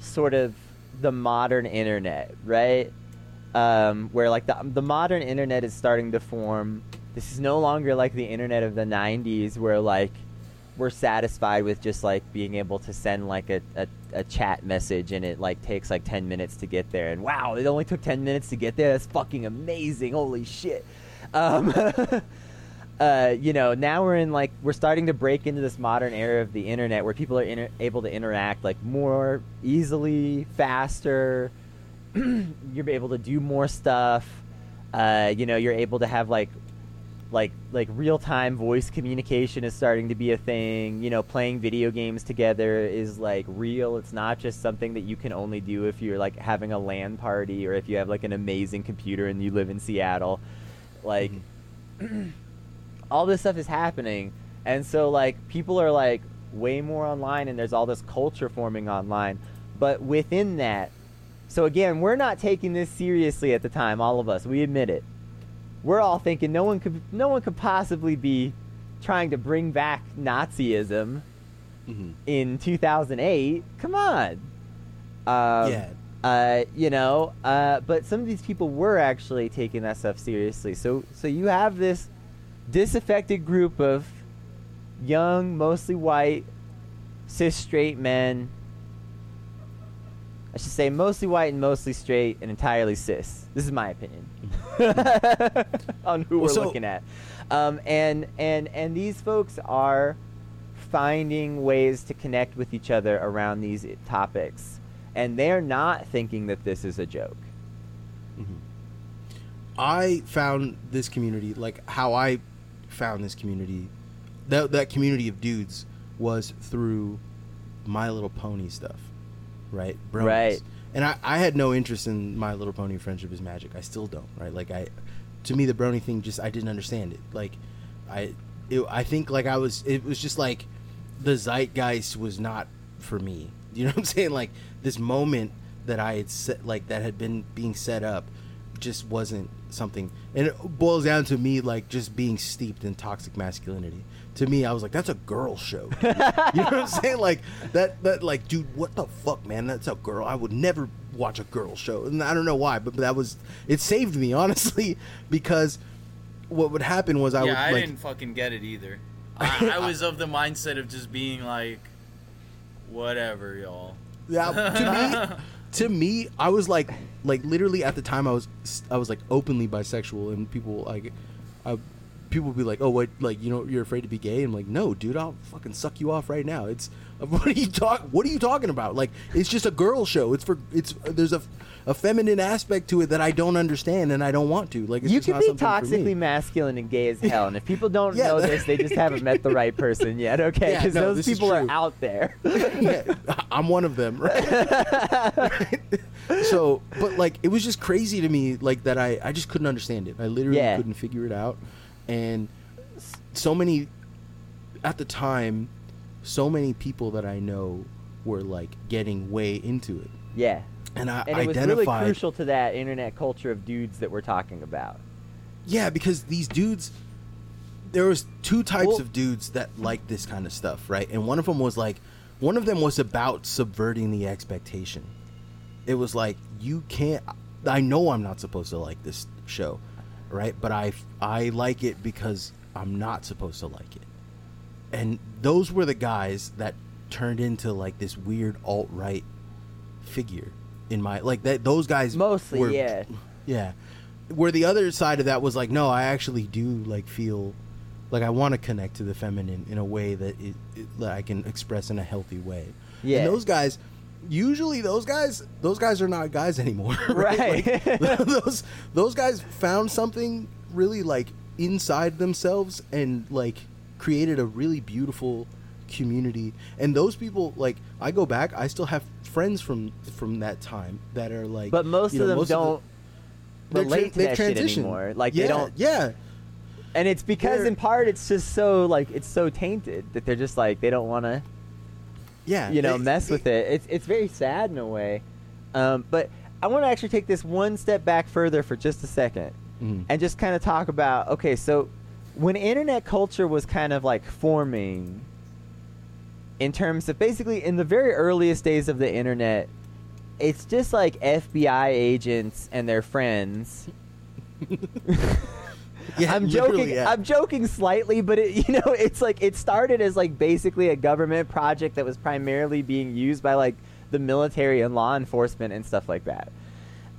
sort of the modern internet, right? Um, where like the the modern internet is starting to form. This is no longer like the internet of the '90s, where like we're satisfied with just like being able to send like a, a, a chat message and it like takes like 10 minutes to get there. And wow it only took 10 minutes to get there? That's fucking amazing. Holy shit. Um, uh, you know now we're in like we're starting to break into this modern era of the internet where people are inter- able to interact like more easily faster you're able to do more stuff uh, you know you're able to have like like like real time voice communication is starting to be a thing. You know, playing video games together is like real. It's not just something that you can only do if you're like having a LAN party or if you have like an amazing computer and you live in Seattle. Like all this stuff is happening. And so like people are like way more online and there's all this culture forming online. But within that, so again, we're not taking this seriously at the time, all of us. We admit it we're all thinking no one could no one could possibly be trying to bring back Nazism Mhm. in 2008. Come on. Um, Yeah. Uh, you know, uh, but some of these people were actually taking that stuff seriously. So, so you have this disaffected group of young, mostly white, cis straight men. I should say mostly white and mostly straight and entirely cis. This is my opinion on who Well, we're so- looking at. Um, and and and these folks are finding ways to connect with each other around these topics, and they're not thinking that this is a joke. I found this community like how I found this community. That that community of dudes was through My Little Pony stuff, right? Bronies. Right. And I, I had no interest in My Little Pony Friendship is Magic. I still don't, right? Like I, to me, the brony thing just I didn't understand it. Like, I, it, I think like I was it was just like the zeitgeist was not for me. You know what I'm saying? Like this moment that I had set like that had been being set up just wasn't something and it boils down to me like just being steeped in toxic masculinity to me i was like that's a girl show dude. you know what i'm saying like that that like dude what the fuck man that's a girl i would never watch a girl show and i don't know why but that was it saved me honestly because what would happen was i yeah, would I like didn't fucking get it either. I, I was of the mindset of just being like, whatever, y'all. Yeah, to me, to me, I was like, like literally at the time, I was, I was like openly bisexual, and people like, I, people will be like, "Oh, what? Like, you know, you're afraid to be gay?" I'm like, "No, dude, I'll fucking suck you off right now." It's what are you talk? What are you talking about? Like, it's just a girl show. It's for it's there's a a feminine aspect to it that I don't understand and I don't want to. Like, it's you can be something for me. toxically masculine and gay as hell, and if people don't Yeah, know that- this, they just haven't met the right person yet. Okay, Yeah, because no, those people are out there. yeah, I'm one of them, right? Right? So, but like, it was just crazy to me, like that. I I just couldn't understand it. I literally Yeah. couldn't figure it out, and so many at the time, so many people that I know were like getting way into it, yeah, and I and it was really crucial to that internet culture of dudes that we're talking about. Yeah, because these dudes, there was two types Well- of dudes that liked this kind of stuff, right? And one of them was like, one of them was about subverting the expectation. It was like you can't. I know I'm not supposed to like this show, right? But I I like it because I'm not supposed to like it. And those were the guys that turned into like this weird alt right figure in my like that. Those guys Mostly, were, yeah. yeah. Where the other side of that was like, no, I actually do like feel like I want to connect to the feminine in a way that it, it that I can express in a healthy way. Yeah. And those guys, usually those guys, those guys are not guys anymore. Right. Like, those those guys found something really like inside themselves and like created a really beautiful community. And those people, like, I go back, I still have friends from from that time that are like, But most you of them most don't they're relate tran- to that shit anymore. Like yeah, they don't, Yeah, and it's because They're- in part it's just so like it's so tainted that they're just like they don't want to yeah. you know They- mess with it. It's it's very sad in a way. Um, but I want to actually take this one step back further for just a second Mhm. and just kind of talk about okay, so when internet culture was kind of like forming in terms of basically in the very earliest days of the internet, it's just like FBI agents and their friends. Yeah, I'm joking. yeah. I'm joking slightly, but it, you know, it's like it started as like basically a government project that was primarily being used by like the military and law enforcement and stuff like that.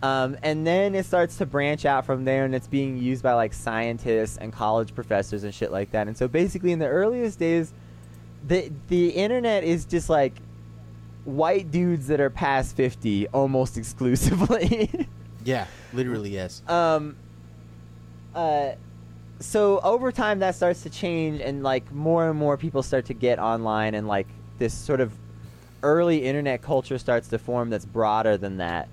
Um, and then it starts to branch out from there, and it's being used by like scientists and college professors and shit like that. And so basically, in the earliest days, the the internet is just like white dudes that are past fifty almost exclusively. yeah, literally yes. um uh so over time that starts to change and like more and more people start to get online and like this sort of early internet culture starts to form that's broader than that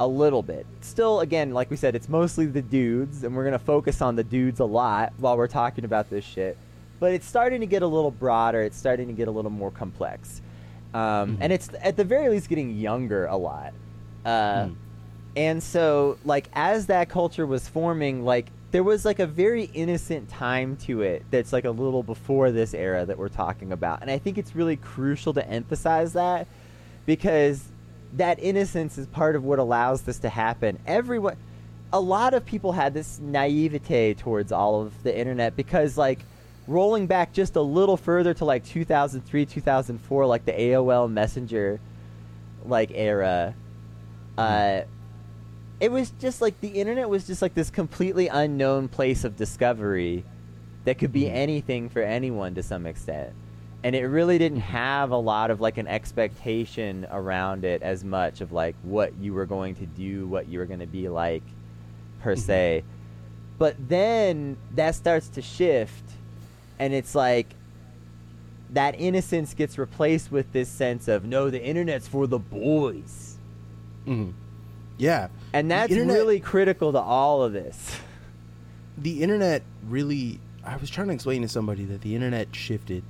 a little bit still again like we said it's mostly the dudes and we're going to focus on the dudes a lot while we're talking about this shit but it's starting to get a little broader it's starting to get a little more complex um, Mhm. and it's at the very least getting younger a lot uh, Mm. and so, like, as that culture was forming, like, there was like a very innocent time to it that's like a little before this era that we're talking about. And I think it's really crucial to emphasize that because that innocence is part of what allows this to happen. Everyone, a lot of people had this naivete towards all of the internet because, like, rolling back just a little further to like 2003, 2004, like the AOL Messenger, like, era uh, it was just like the internet was just like this completely unknown place of discovery that could be Mhm. anything for anyone to some extent. And it really didn't have a lot of like an expectation around it as much of like what you were going to do what you were going to be like per se. But then that starts to shift and it's like that innocence gets replaced with this sense of no the internet's for the boys Mhm. Yeah, and that's internet- really critical to all of this. the internet really. I was trying to explain to somebody that the internet shifted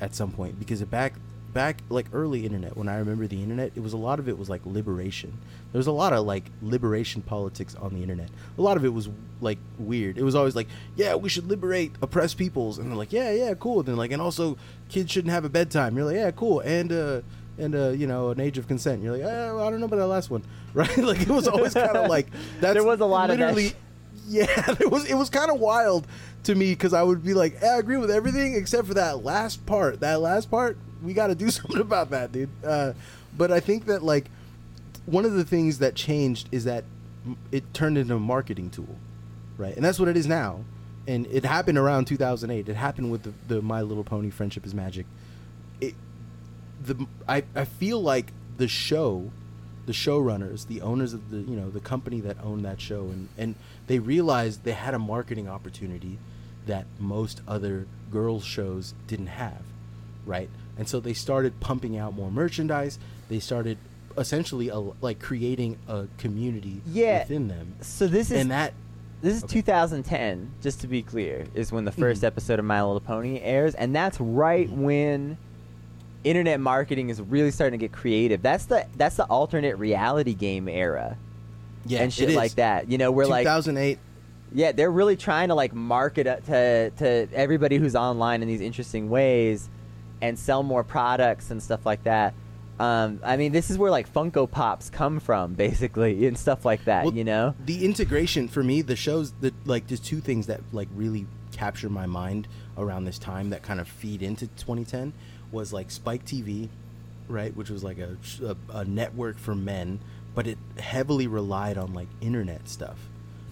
at some point because it back back like early internet when I remember the internet, it was a lot of it was like liberation. There was a lot of like liberation politics on the internet. A lot of it was like weird. It was always like, yeah, we should liberate oppressed peoples, and they're like, yeah, yeah, cool. then like, and also kids shouldn't have a bedtime. You're like, yeah, cool, and uh, and uh, you know, an age of consent. You're like, oh, I don't know about that last one, right? like it was always kind of like that's There was a lot of that literally. Yeah, it was it was kind of wild to me because I would be like, I agree with everything except for that last part. That last part, we got to do something about that, dude. Uh, but I think that like one of the things that changed is that it turned into a marketing tool, right? And that's what it is now. and it happened around 2008. It happened with the, the My Little Pony Friendship is Magic. It the I I feel like the show, the showrunners, the owners of the you know the company that owned that show, and and they realized they had a marketing opportunity that most other girls shows didn't have, right? And so they started pumping out more merchandise. They started essentially a, like creating a community Yeah. within them, So this is and that This is Okay. 2010, just to be clear, is when the 1st Mhm. episode of My Little Pony airs, and that's right Mhm. when internet marketing is really starting to get creative. That's the that's the alternate reality game era yeah and shit like that. You know, we're like 2008 yeah, they're really trying to like market to to everybody who's online in these interesting ways and sell more products and stuff like that. Um, I mean, this is where like Funko Pops come from, basically, and stuff like that. Well, you know? the integration for me the shows that like there's two things that like really capture my mind around this time that kind of feed into 2010 was like spike tv right which was like a, a, a network for men but it heavily relied on like internet stuff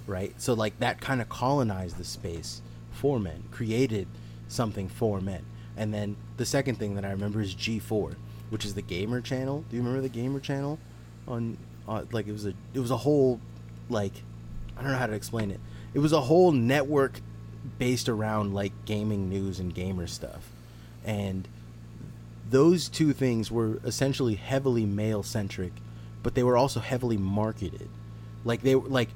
right so like that kind of colonized the space for men created something for men and then the second thing that i remember is g4 which is the gamer channel do you remember the gamer channel on uh, like it was a it was a whole like I don't know how to explain it. It was a whole network based around like gaming news and gamer stuff. And those two things were essentially heavily male centric, but they were also heavily marketed. Like they were like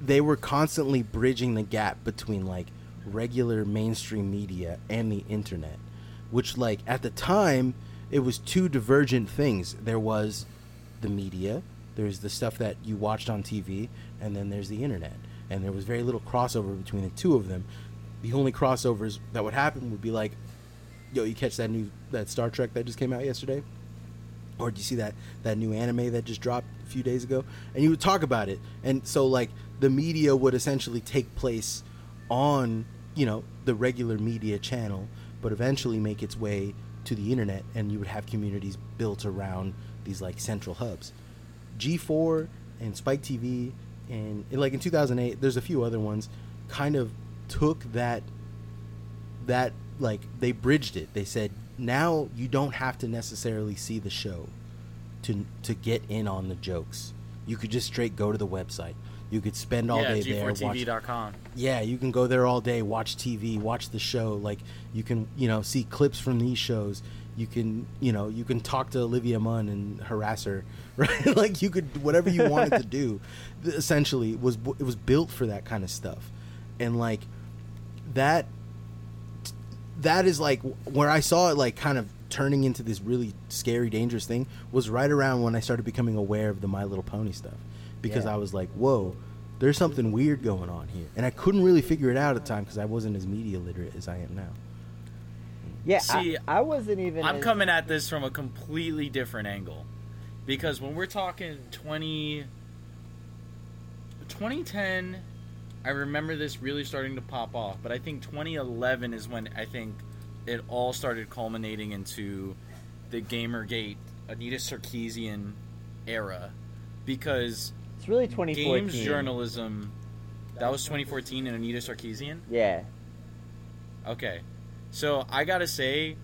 they were constantly bridging the gap between like regular mainstream media and the internet, which like at the time it was two divergent things. There was the media, there's the stuff that you watched on TV, and then there's the internet. And there was very little crossover between the two of them. The only crossovers that would happen would be like, yo, you catch that new that Star Trek that just came out yesterday? Or do you see that that new anime that just dropped a few days ago? And you would talk about it. And so like the media would essentially take place on, you know, the regular media channel, but eventually make its way to the internet and you would have communities built around these like central hubs. G4 and Spike TV and like in 2008 there's a few other ones kind of took that that like they bridged it. They said now you don't have to necessarily see the show to to get in on the jokes. You could just straight go to the website. You could spend all yeah, day there watch G4TV.com. yeah, you can go there all day, watch TV, watch the show. Like you can, you know, see clips from these shows. You can, you know, you can talk to Olivia Munn and harass her, right? like you could whatever you wanted to do. Essentially, was it was built for that kind of stuff, and like that. That is like where I saw it, like kind of turning into this really scary, dangerous thing. Was right around when I started becoming aware of the My Little Pony stuff, because Yeah. I was like, whoa there's something weird going on here and i couldn't really figure it out at the time because i wasn't as media literate as i am now Yeah, See, I, I wasn't even. I'm as- coming at this from a completely different angle. Because when we're talking 20, 2010, I remember this really starting to pop off. But I think 2011 is when I think it all started culminating into the Gamergate, Anita Sarkeesian era. Because It's really 2014. games journalism, that was 2014 and Anita Sarkeesian? Yeah. Okay, so I gotta say,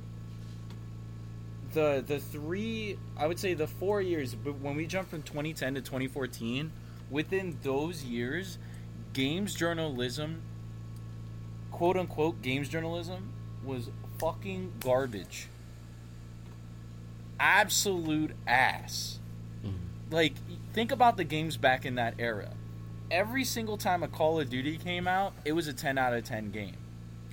the the three, I would say the four years, but when we jump from 2010 to 2014, within those years, games journalism, quote unquote, games journalism was fucking garbage. Absolute ass. Mm-hmm. Like, think about the games back in that era. Every single time a Call of Duty came out, it was a 10 out of 10 game.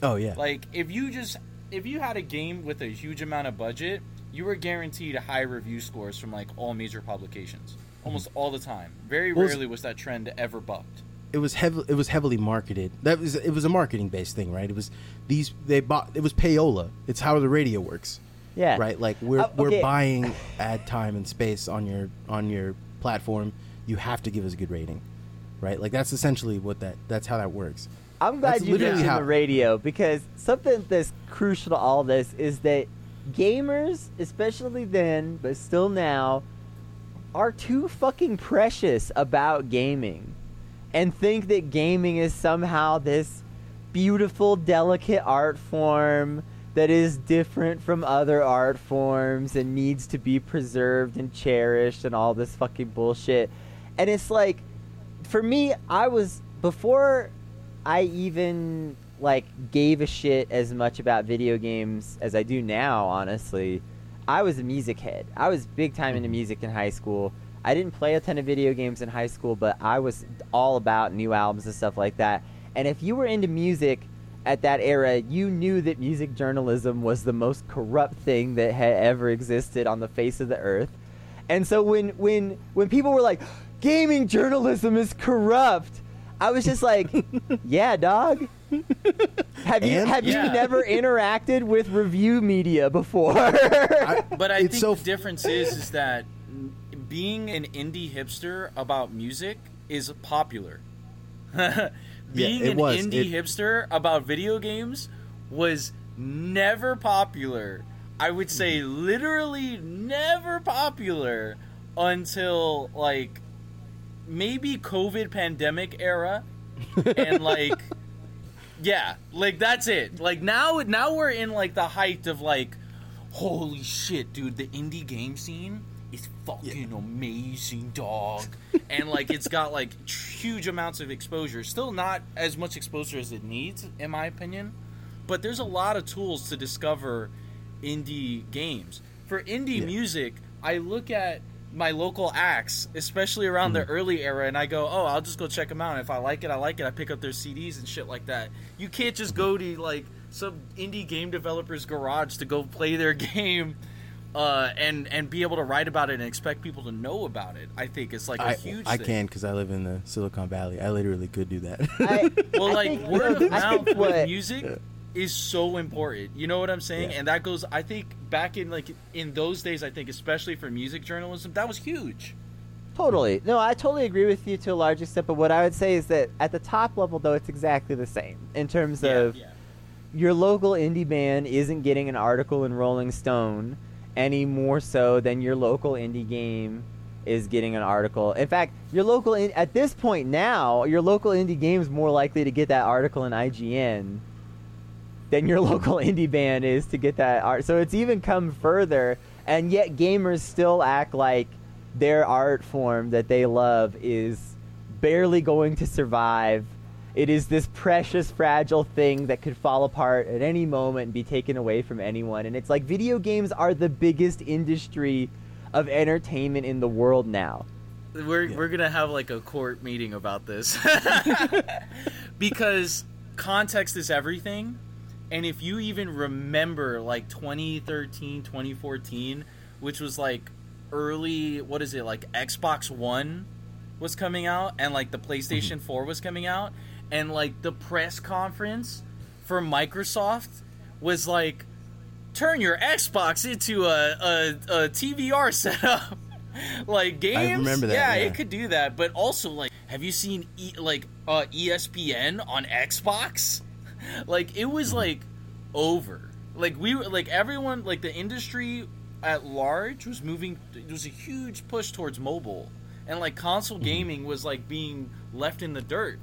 oh yeah Like if you just if you had a game with a huge amount of budget, you were guaranteed high review scores from like all major publications. Almost all the time. Very Well, rarely was that trend ever bucked. it was heavy it was heavily marketed that was it was a marketing based thing right it was these they bought it was payola it's how the radio works Yeah. right like we're Uh, we're buying ad time and space on your on your platform you have to give us a good rating right? Like that's essentially what that that's how that works. I'm glad That's you mentioned how- the radio because something that's crucial to all this is that gamers, especially then, but still now, are too fucking precious about gaming and think that gaming is somehow this beautiful, delicate art form that is different from other art forms and needs to be preserved and cherished and all this fucking bullshit. And it's like, for me, I was before I even like gave a shit as much about video games as I do now, honestly. I was a music head. I was big time into mm-hmm. music in high school. I didn't play a ton of video games in high school, but I was all about new albums and stuff like that. And if you were into music at that era, you knew that music journalism was the most corrupt thing that had ever existed on the face of the earth. And so when when when people were like, "Gaming journalism is corrupt," I was just like, "Yeah, dog." have you And? have Yeah. you never interacted with review media before? I- But I It's think so the difference is is that being an indie hipster about music is popular. being it an was. indie It- hipster about video games was never popular. I would say Mm-hmm. literally never popular until like maybe COVID pandemic era and like yeah, like that's it. Like now now we're in like the height of like holy shit, dude, the indie game scene is fucking amazing, dog. and like it's got like huge amounts of exposure. Still not as much exposure as it needs in my opinion, but there's a lot of tools to discover indie games. For indie Yeah. music, I look at my local acts, especially around Mm-hmm. the early era, and I go, "Oh, I'll just go check them out. If I like it, I like it. I pick up their CDs and shit like that." You can't just go to like some indie game developer's garage to go play their game, uh, and and be able to write about it and expect people to know about it. I think it's like a I, huge. I thing. can because I live in the Silicon Valley. I literally could do that. I, Well, I like think- word of mouth with what- music is so important. You know what I'm saying? Yeah. And that goes. I think back in like in those days, I think especially for music journalism, that was huge. Totally. No, I totally agree with you to a large extent, but what I would say is that at the top level, though, it's exactly the same in terms of yeah. your local indie band isn't getting an article in Rolling Stone any more so than your local indie game is getting an article. In fact, your local in- at this point now, your local indie game is more likely to get that article in IGN than your local indie band is to get that art. So it's even come further, and yet gamers still act like their art form that they love is barely going to survive. It is this precious, fragile thing that could fall apart at any moment and be taken away from anyone. And it's like video games are the biggest industry of entertainment in the world now. We're Yeah. we're gonna have like a court meeting about this because context is everything. And if you even remember like 2013, 2014, which was like early, what is it, like Xbox One was coming out and like the mm-hmm. PlayStation 4 was coming out, and like the press conference for Microsoft was like, turn your Xbox into a, a, a TVR setup. like games, remember that, Yeah, yeah. it could do that. But also, like, have you seen e- like uh, ESPN on Xbox? like, it was like over. Like we were like everyone like the industry at large was moving. There was a huge push towards mobile, and like console gaming was like being left in the dirt.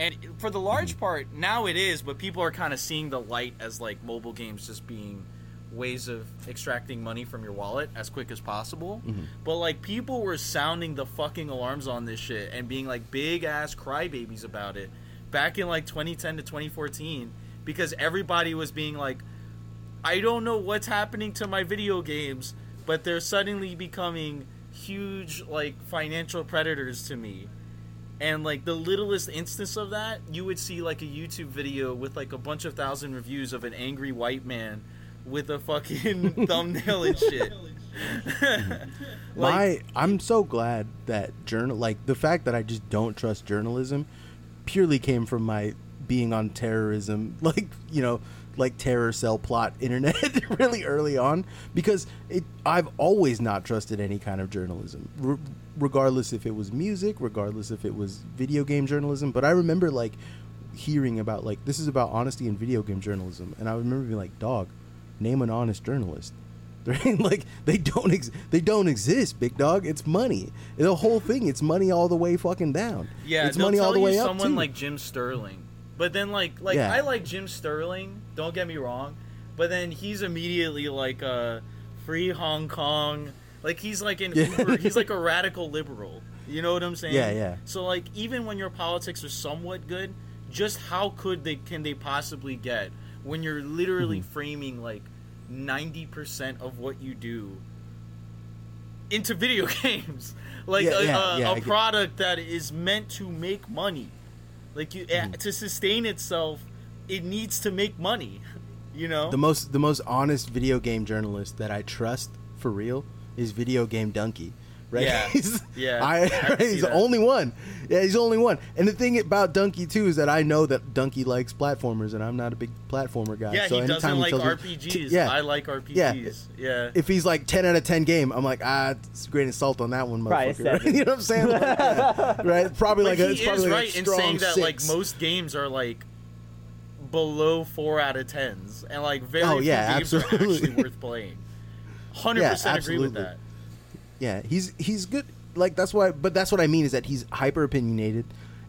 And for the large part, now it is, but people are kind of seeing the light as like mobile games just being ways of extracting money from your wallet as quick as possible. Mm-hmm. But like people were sounding the fucking alarms on this shit and being like big ass crybabies about it back in like 2010 to 2014 because everybody was being like I don't know what's happening to my video games, but they're suddenly becoming huge like financial predators to me. And like the littlest instance of that, you would see like a YouTube video with like a bunch of thousand reviews of an angry white man with a fucking thumbnail and shit. my I'm so glad that journal like the fact that I just don't trust journalism purely came from my being on terrorism like you know like terror cell plot internet really early on because it I've always not trusted any kind of journalism r- regardless if it was music regardless if it was video game journalism but I remember like hearing about like this is about honesty in video game journalism and I remember being like dog name an honest journalist Right? like they don't ex- they don't exist, big dog. It's money. The whole thing, it's money all the way fucking down. Yeah, it's money all the way up someone too. like Jim Sterling But then like like Yeah. I like Jim Sterling. Don't get me wrong, but then he's immediately like a free Hong Kong. Like he's like an uber, he's like a radical liberal. You know what I'm saying? Yeah, yeah. So like even when your politics are somewhat good, just how could they can they possibly get when you're literally Mm-hmm. framing like 90% of what you do into video games like Yeah, a, yeah, a, yeah, a product that is meant to make money like you Mm-hmm. eh, to sustain itself it needs to make money you know The most the most honest video game journalist that I trust for real is VideoGameDunkey. Right? Yeah. He's, Yeah, I, I can he's the only one. Yeah, he's the only one. And the thing about Dunkey too is that I know that Donkey likes platformers, and I'm not a big platformer guy. yeah so he doesn't anytime like tells me- rpgs T- yeah, i like rpgs Yeah. yeah, if he's like 10 out of 10 game, I'm like, ah, it's a great insult on that one, Probably motherfucker. seven. you know what I'm saying? Like, yeah, right? Probably but like a, he it's probably is like a right in strong saying that like most games are like below four out of tens and like very Oh, few yeah, games are absolutely. actually worth playing 100% agree with that Yeah, he's he's good. Like that's why, but that's what I mean is that he's hyper opinionated,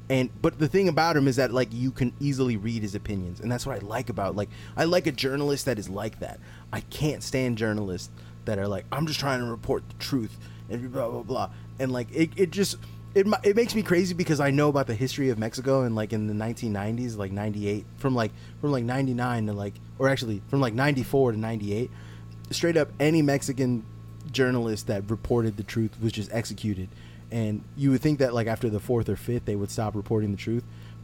and but the thing about him is that like you can easily read his opinions, and that's what I like about like I like a journalist that is like that. I can't stand journalists that are like I'm just trying to report the truth and blah blah blah, and like it it just. It, it makes me crazy because I know about the history of Mexico and like in the 1990s, like 98, from like from like 99 to like, or actually from like 94 to 98, straight up any Mexican journalist that reported the truth was just executed. And you would think that like after the fourth or fifth they would stop reporting the truth.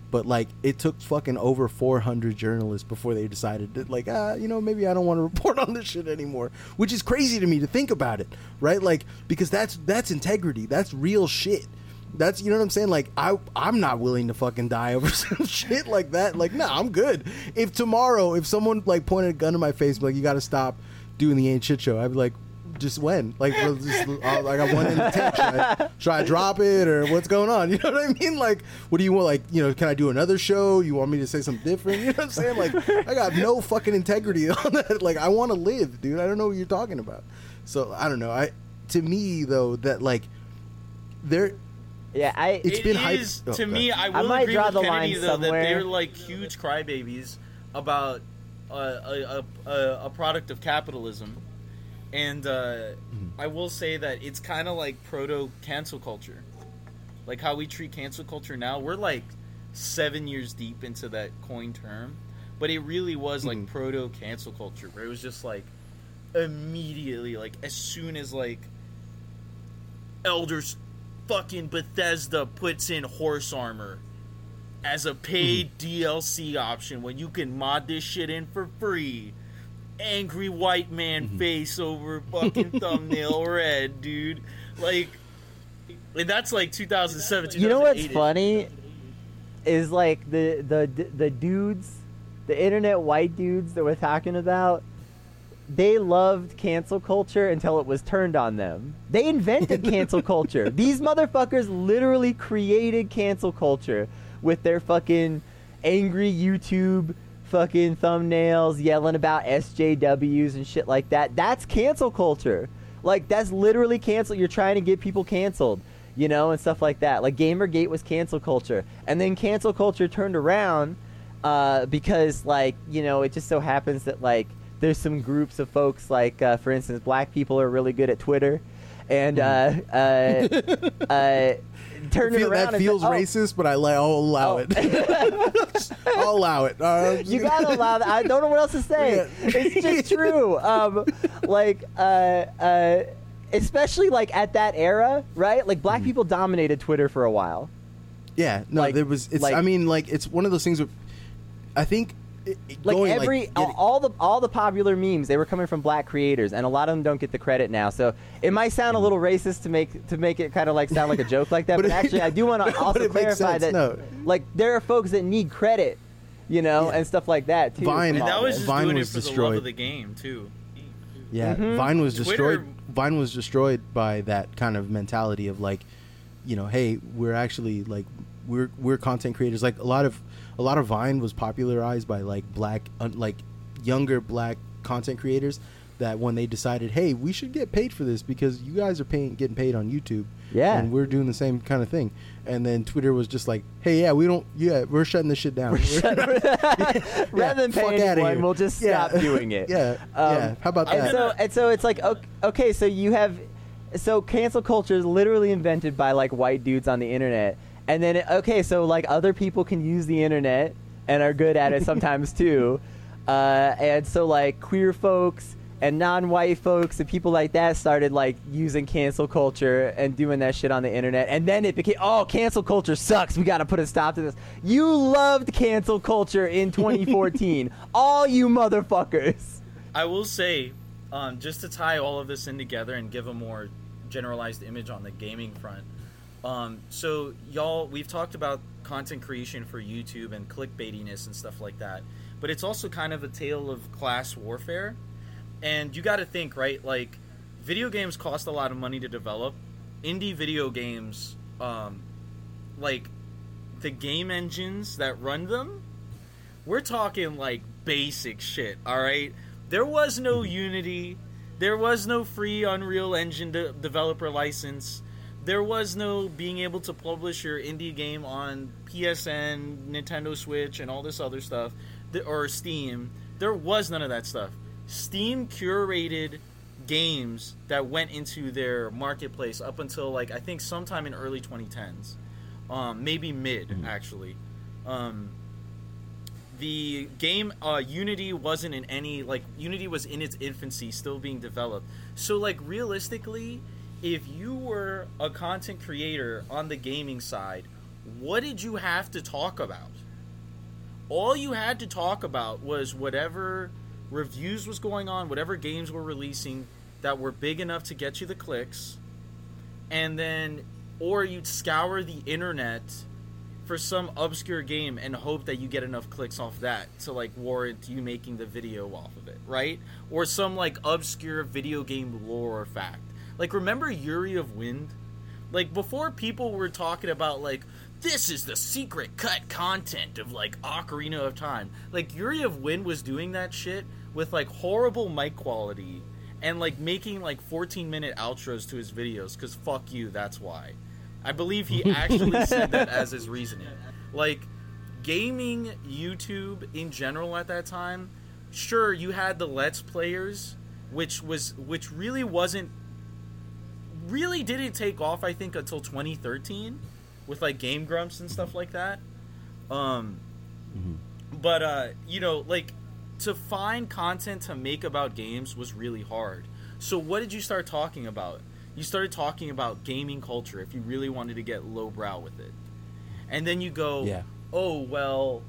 But like it took fucking over 400 journalists before they decided that like ah you know maybe I don't want to report on this shit anymore, which is crazy to me to think about it, right? Like because that's that's integrity, that's real shit. That's you know what I'm saying. Like I I'm not willing to fucking die over some shit like that. Like nah, I'm good. If tomorrow if someone like pointed a gun to my face, like you got to stop doing the ain't shit show, I'd be like, just when? Like just, uh, I got one in the. Should I, should I drop it or what's going on? You know what I mean? Like what do you want? Like you know, can I do another show? You want me to say something different? You know what I'm saying? Like I got no fucking integrity on that. Like I want to live, dude. I don't know what you're talking about. So I don't know. I to me though that like there Yeah, I. It's It been hype- is- oh, to go me. ahead. I I will might agree draw with the Kennedy line though that they're like huge crybabies about uh, a, a, a, a product of capitalism, and uh, Mm-hmm. I will say that it's kind of like proto cancel culture, like how we treat cancel culture now. We're like seven years deep into that coin term, but it really was like Mhm. proto cancel culture, where it was just like immediately, like as soon as like Elders fucking Bethesda puts in horse armor as a paid mm-hmm. DLC option when you can mod this shit in for free. Angry white man mm-hmm. face over fucking thumbnail red, dude. Like, and that's like 2007. You know what's funny is like the the the dudes, the internet white dudes that we're talking about. They loved cancel culture until it was turned on them. They invented cancel culture. These motherfuckers literally created cancel culture with their fucking angry YouTube fucking thumbnails yelling about SJWs and shit like that. That's cancel culture. Like that's literally cancel. You're trying to get people canceled, you know, and stuff like that. Like Gamergate was cancel culture, and then cancel culture turned around uh, because, like, you know, it just so happens that like there's some groups of folks, like uh, for instance, black people are really good at Twitter, and uh, uh, uh, turn it around. that feels say, "Oh, racist, but I li- I'll allow Oh. it. I'll allow it. Uh, you gotta allow that. I don't know what else to say. Yeah. It's just true. Um, like, uh, uh, especially like at that era, right? Like, Mm-hmm. black people dominated Twitter for a while. Yeah, no, Like- there was. It's. like- I mean, like it's one of those things. Where, I think. It- it Like going, every getting- all, all the all the popular memes, they were coming from black creators, and a lot of them don't get the credit now. So it might sound a little racist to make to make it kind of like sound like a joke like that. But but, it- actually, I do want to also clarify that no. like there are folks that need credit, you know, Yeah. and stuff like that too. Vine- from And that was just Vine doing was it for the love destroyed. of the game too. Yeah, Mhm. Vine was Twitter- destroyed. Vine was destroyed by that kind of mentality of like, you know, hey, we're actually like we're we're content creators. Like a lot of a lot of Vine was popularized by like black, un, like younger black content creators that when they decided, hey, we should get paid for this because you guys are paying getting paid on YouTube. Yeah. And we're doing the same kind of thing. And then Twitter was just like, hey, yeah, we don't, yeah, we're shutting this shit down. Rather than fuck pay outta anyone, we'll just Yeah. stop doing it. yeah. Um, yeah. How about And that? so, and so it's like okay, okay, so you have so cancel culture is literally invented by like white dudes on the internet, and then okay, so like other people can use the internet and are good at it sometimes too, uh, and so like queer folks and non-white folks and people like that started like using cancel culture and doing that shit on the internet, and then it became oh cancel culture sucks, we got to put a stop to this. You loved cancel culture in 2014, all you motherfuckers. I will say, um, just to tie all of this in together and give a more generalized image on the gaming front. Um, so, y'all, we've talked about content creation for YouTube and clickbaitiness and stuff like that, but it's also kind of a tale of class warfare. And you got to think, right? Like, video games cost a lot of money to develop. Indie video games, um, like, the game engines that run them we're talking like basic shit, all right? There was no Unity, there was no free Unreal Engine de- developer license. There was no being able to publish your indie game on PSN, Nintendo Switch, and all this other stuff, or Steam. There was none of that stuff. Steam curated games that went into their marketplace up until like I think sometime in early 2010s, um, maybe mid actually. Um, the game uh, Unity wasn't in any like Unity was in its infancy, still being developed. So like realistically, if you were a content creator on the gaming side, what did you have to talk about? All you had to talk about was whatever reviews was going on, whatever games were releasing that were big enough to get you the clicks, and then or you'd scour the internet for some obscure game and hope that you get enough clicks off that to like warrant you making the video off of it, right? Or some like obscure video game lore or fact. Like remember Yuri of Wind? Like before people were talking about like this is the secret cut content of like Ocarina of Time. Like Yuri of Wind was doing that shit with like horrible mic quality and like making like 14 minute outros to his videos cuz fuck you, that's why. I believe he actually said that as his reasoning. Like gaming YouTube in general at that time, sure you had the let's players which was which really wasn't really didn't take off I think until 2013 with like Game Grumps and stuff like that. Um but uh you know like to find content to make about games was really hard. So what did you start talking about? You started talking about gaming culture if you really wanted to get lowbrow with it. And then you go, Yeah. "Oh, well,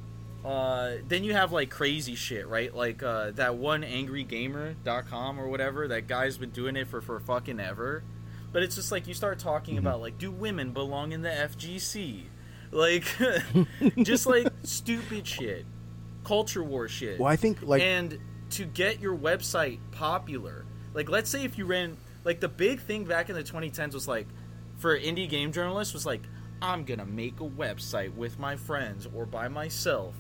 uh, then you have like crazy shit, right? Like uh, that one angrygamer.com or whatever. That guy's been doing it for for fucking ever. But it's just like you start talking mm-hmm. about like, do women belong in the FGC? Like, just like stupid shit, culture war shit. Well, I think like and to get your website popular, like let's say if you ran like the big thing back in the 2010s was like for indie game journalists was like I'm gonna make a website with my friends or by myself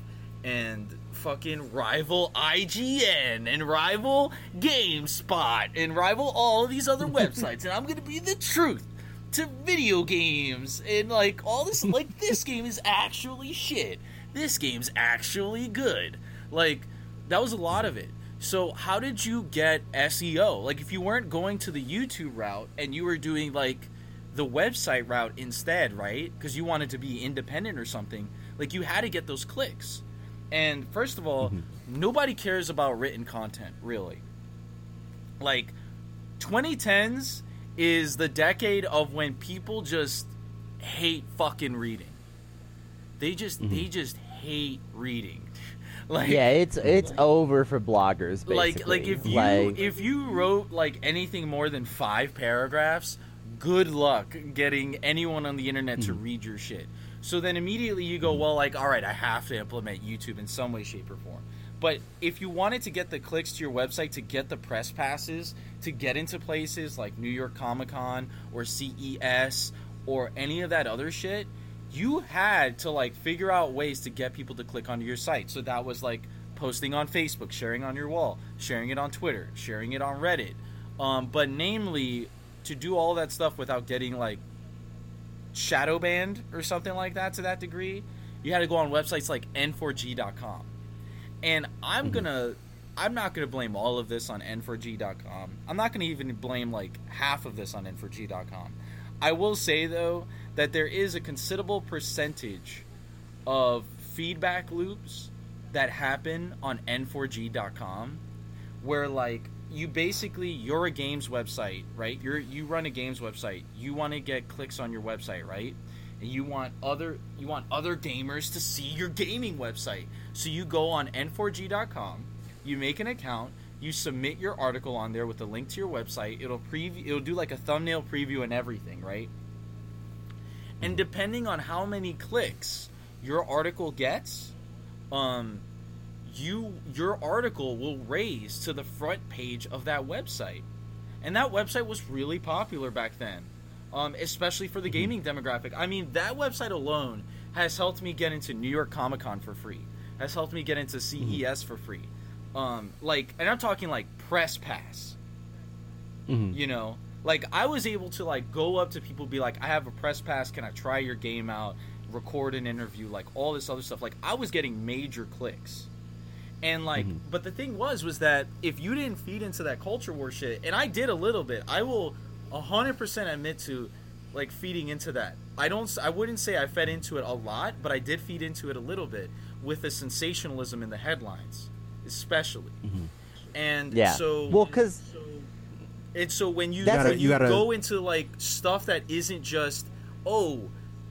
and fucking rival IGN and rival GameSpot and rival all of these other websites and I'm gonna be the truth to video games and like all this like this game is actually shit. This game's actually good. Like that was a lot of it. So how did you get SEO? Like if you weren't going to the YouTube route and you were doing like the website route instead, right? Because you wanted to be independent or something. Like you had to get those clicks. And first of all, mm-hmm. nobody cares about written content, really. Like 2010s is the decade of when people just hate fucking reading. They just they mm-hmm. just hate reading. Like Yeah, it's it's over for bloggers. Basically. like like if you Like, if you wrote like anything more than five paragraphs good luck getting anyone on the internet to mm-hmm. read your shit so then immediately you go well like all right i have to implement youtube in some way shape or form but if you wanted to get the clicks to your website to get the press passes to get into places like new york comic-con or ces or any of that other shit you had to like figure out ways to get people to click onto your site so that was like posting on Facebook, sharing on your wall, sharing it on Twitter, sharing it on Reddit. Um, but namely, to do all that stuff without getting like shadow banned or something like that to that degree, you had to go on websites like n4g.com. And I'm Mm-hmm. gonna, I'm not gonna blame all of this on n4g.com. I'm not gonna even blame like half of this on n4g.com. I will say though that there is a considerable percentage of feedback loops that happen on n4g.com where like you basically you're a games website right? You're you run a games website. You want to get clicks on your website right? And you want other you want other gamers to see your gaming website. So you go on n4g.com you make an account you submit your article on there with a link to your website. It'll preview it'll do like a thumbnail preview and everything right? And depending on how many clicks your article gets um you your article will raise to the front page of that website. And that website was really popular back then um, especially for the gaming demographic. I mean that website alone has helped me get into new york comic con for free. Has helped me get into ces for free. Um, like and i'm talking like press pass. Mhm. you know? Like i was able to like go up to people be like i have a press pass. Can i try your game out? Record an interview like all this other stuff. Like i was getting major clicks and like mm-hmm. but the thing was was that if you didn't feed into that culture war shit and i did a little bit i will 100% admit to like feeding into that. I don't i wouldn't say i fed into it a lot but i did feed into it a little bit with the sensationalism in the headlines especially. Mm-hmm. And Yeah. so well, because and so when you when You you, gotta- go into like stuff that isn't just oh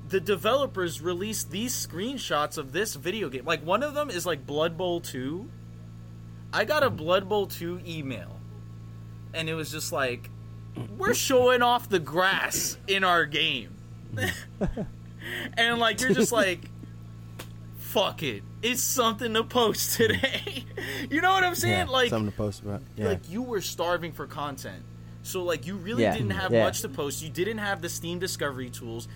the developers released these screenshots of this video game like one of them is like Blood Bowl 2 I got a Blood Bowl 2 email and it was just like we're showing off the grass in our game and like you're just like fuck it it's something to post today you know what I'm saying Yeah, like something to post about. Yeah. like you were starving for content. So like you really Yeah. didn't have much to post. You didn't have the Steam discovery tools.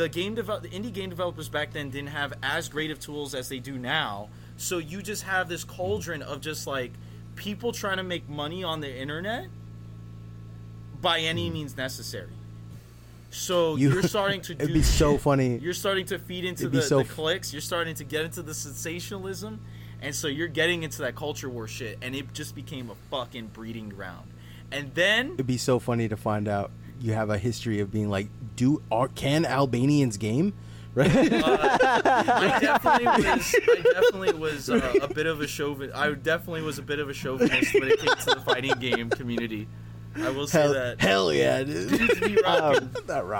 The game develop the indie game developers back then didn't have as great of tools as they do now. So you just have this cauldron of just like people trying to make money on the internet by any mm. means necessary. So You- are starting to do It'd be so funny. you're starting to feed into the, so the clicks. You're starting to get into the sensationalism, and so you're getting into that culture war shit, and it just became a fucking breeding ground. And then It'd be so funny to find out you have a history of being like, do are, can Albanians game? Right? I definitely was. I definitely was uh, a bit of a chauvin. I definitely was a bit of a chauvinist when it came to the fighting game community. I will say hell, that. hell yeah, dude. Be rocking. that rock.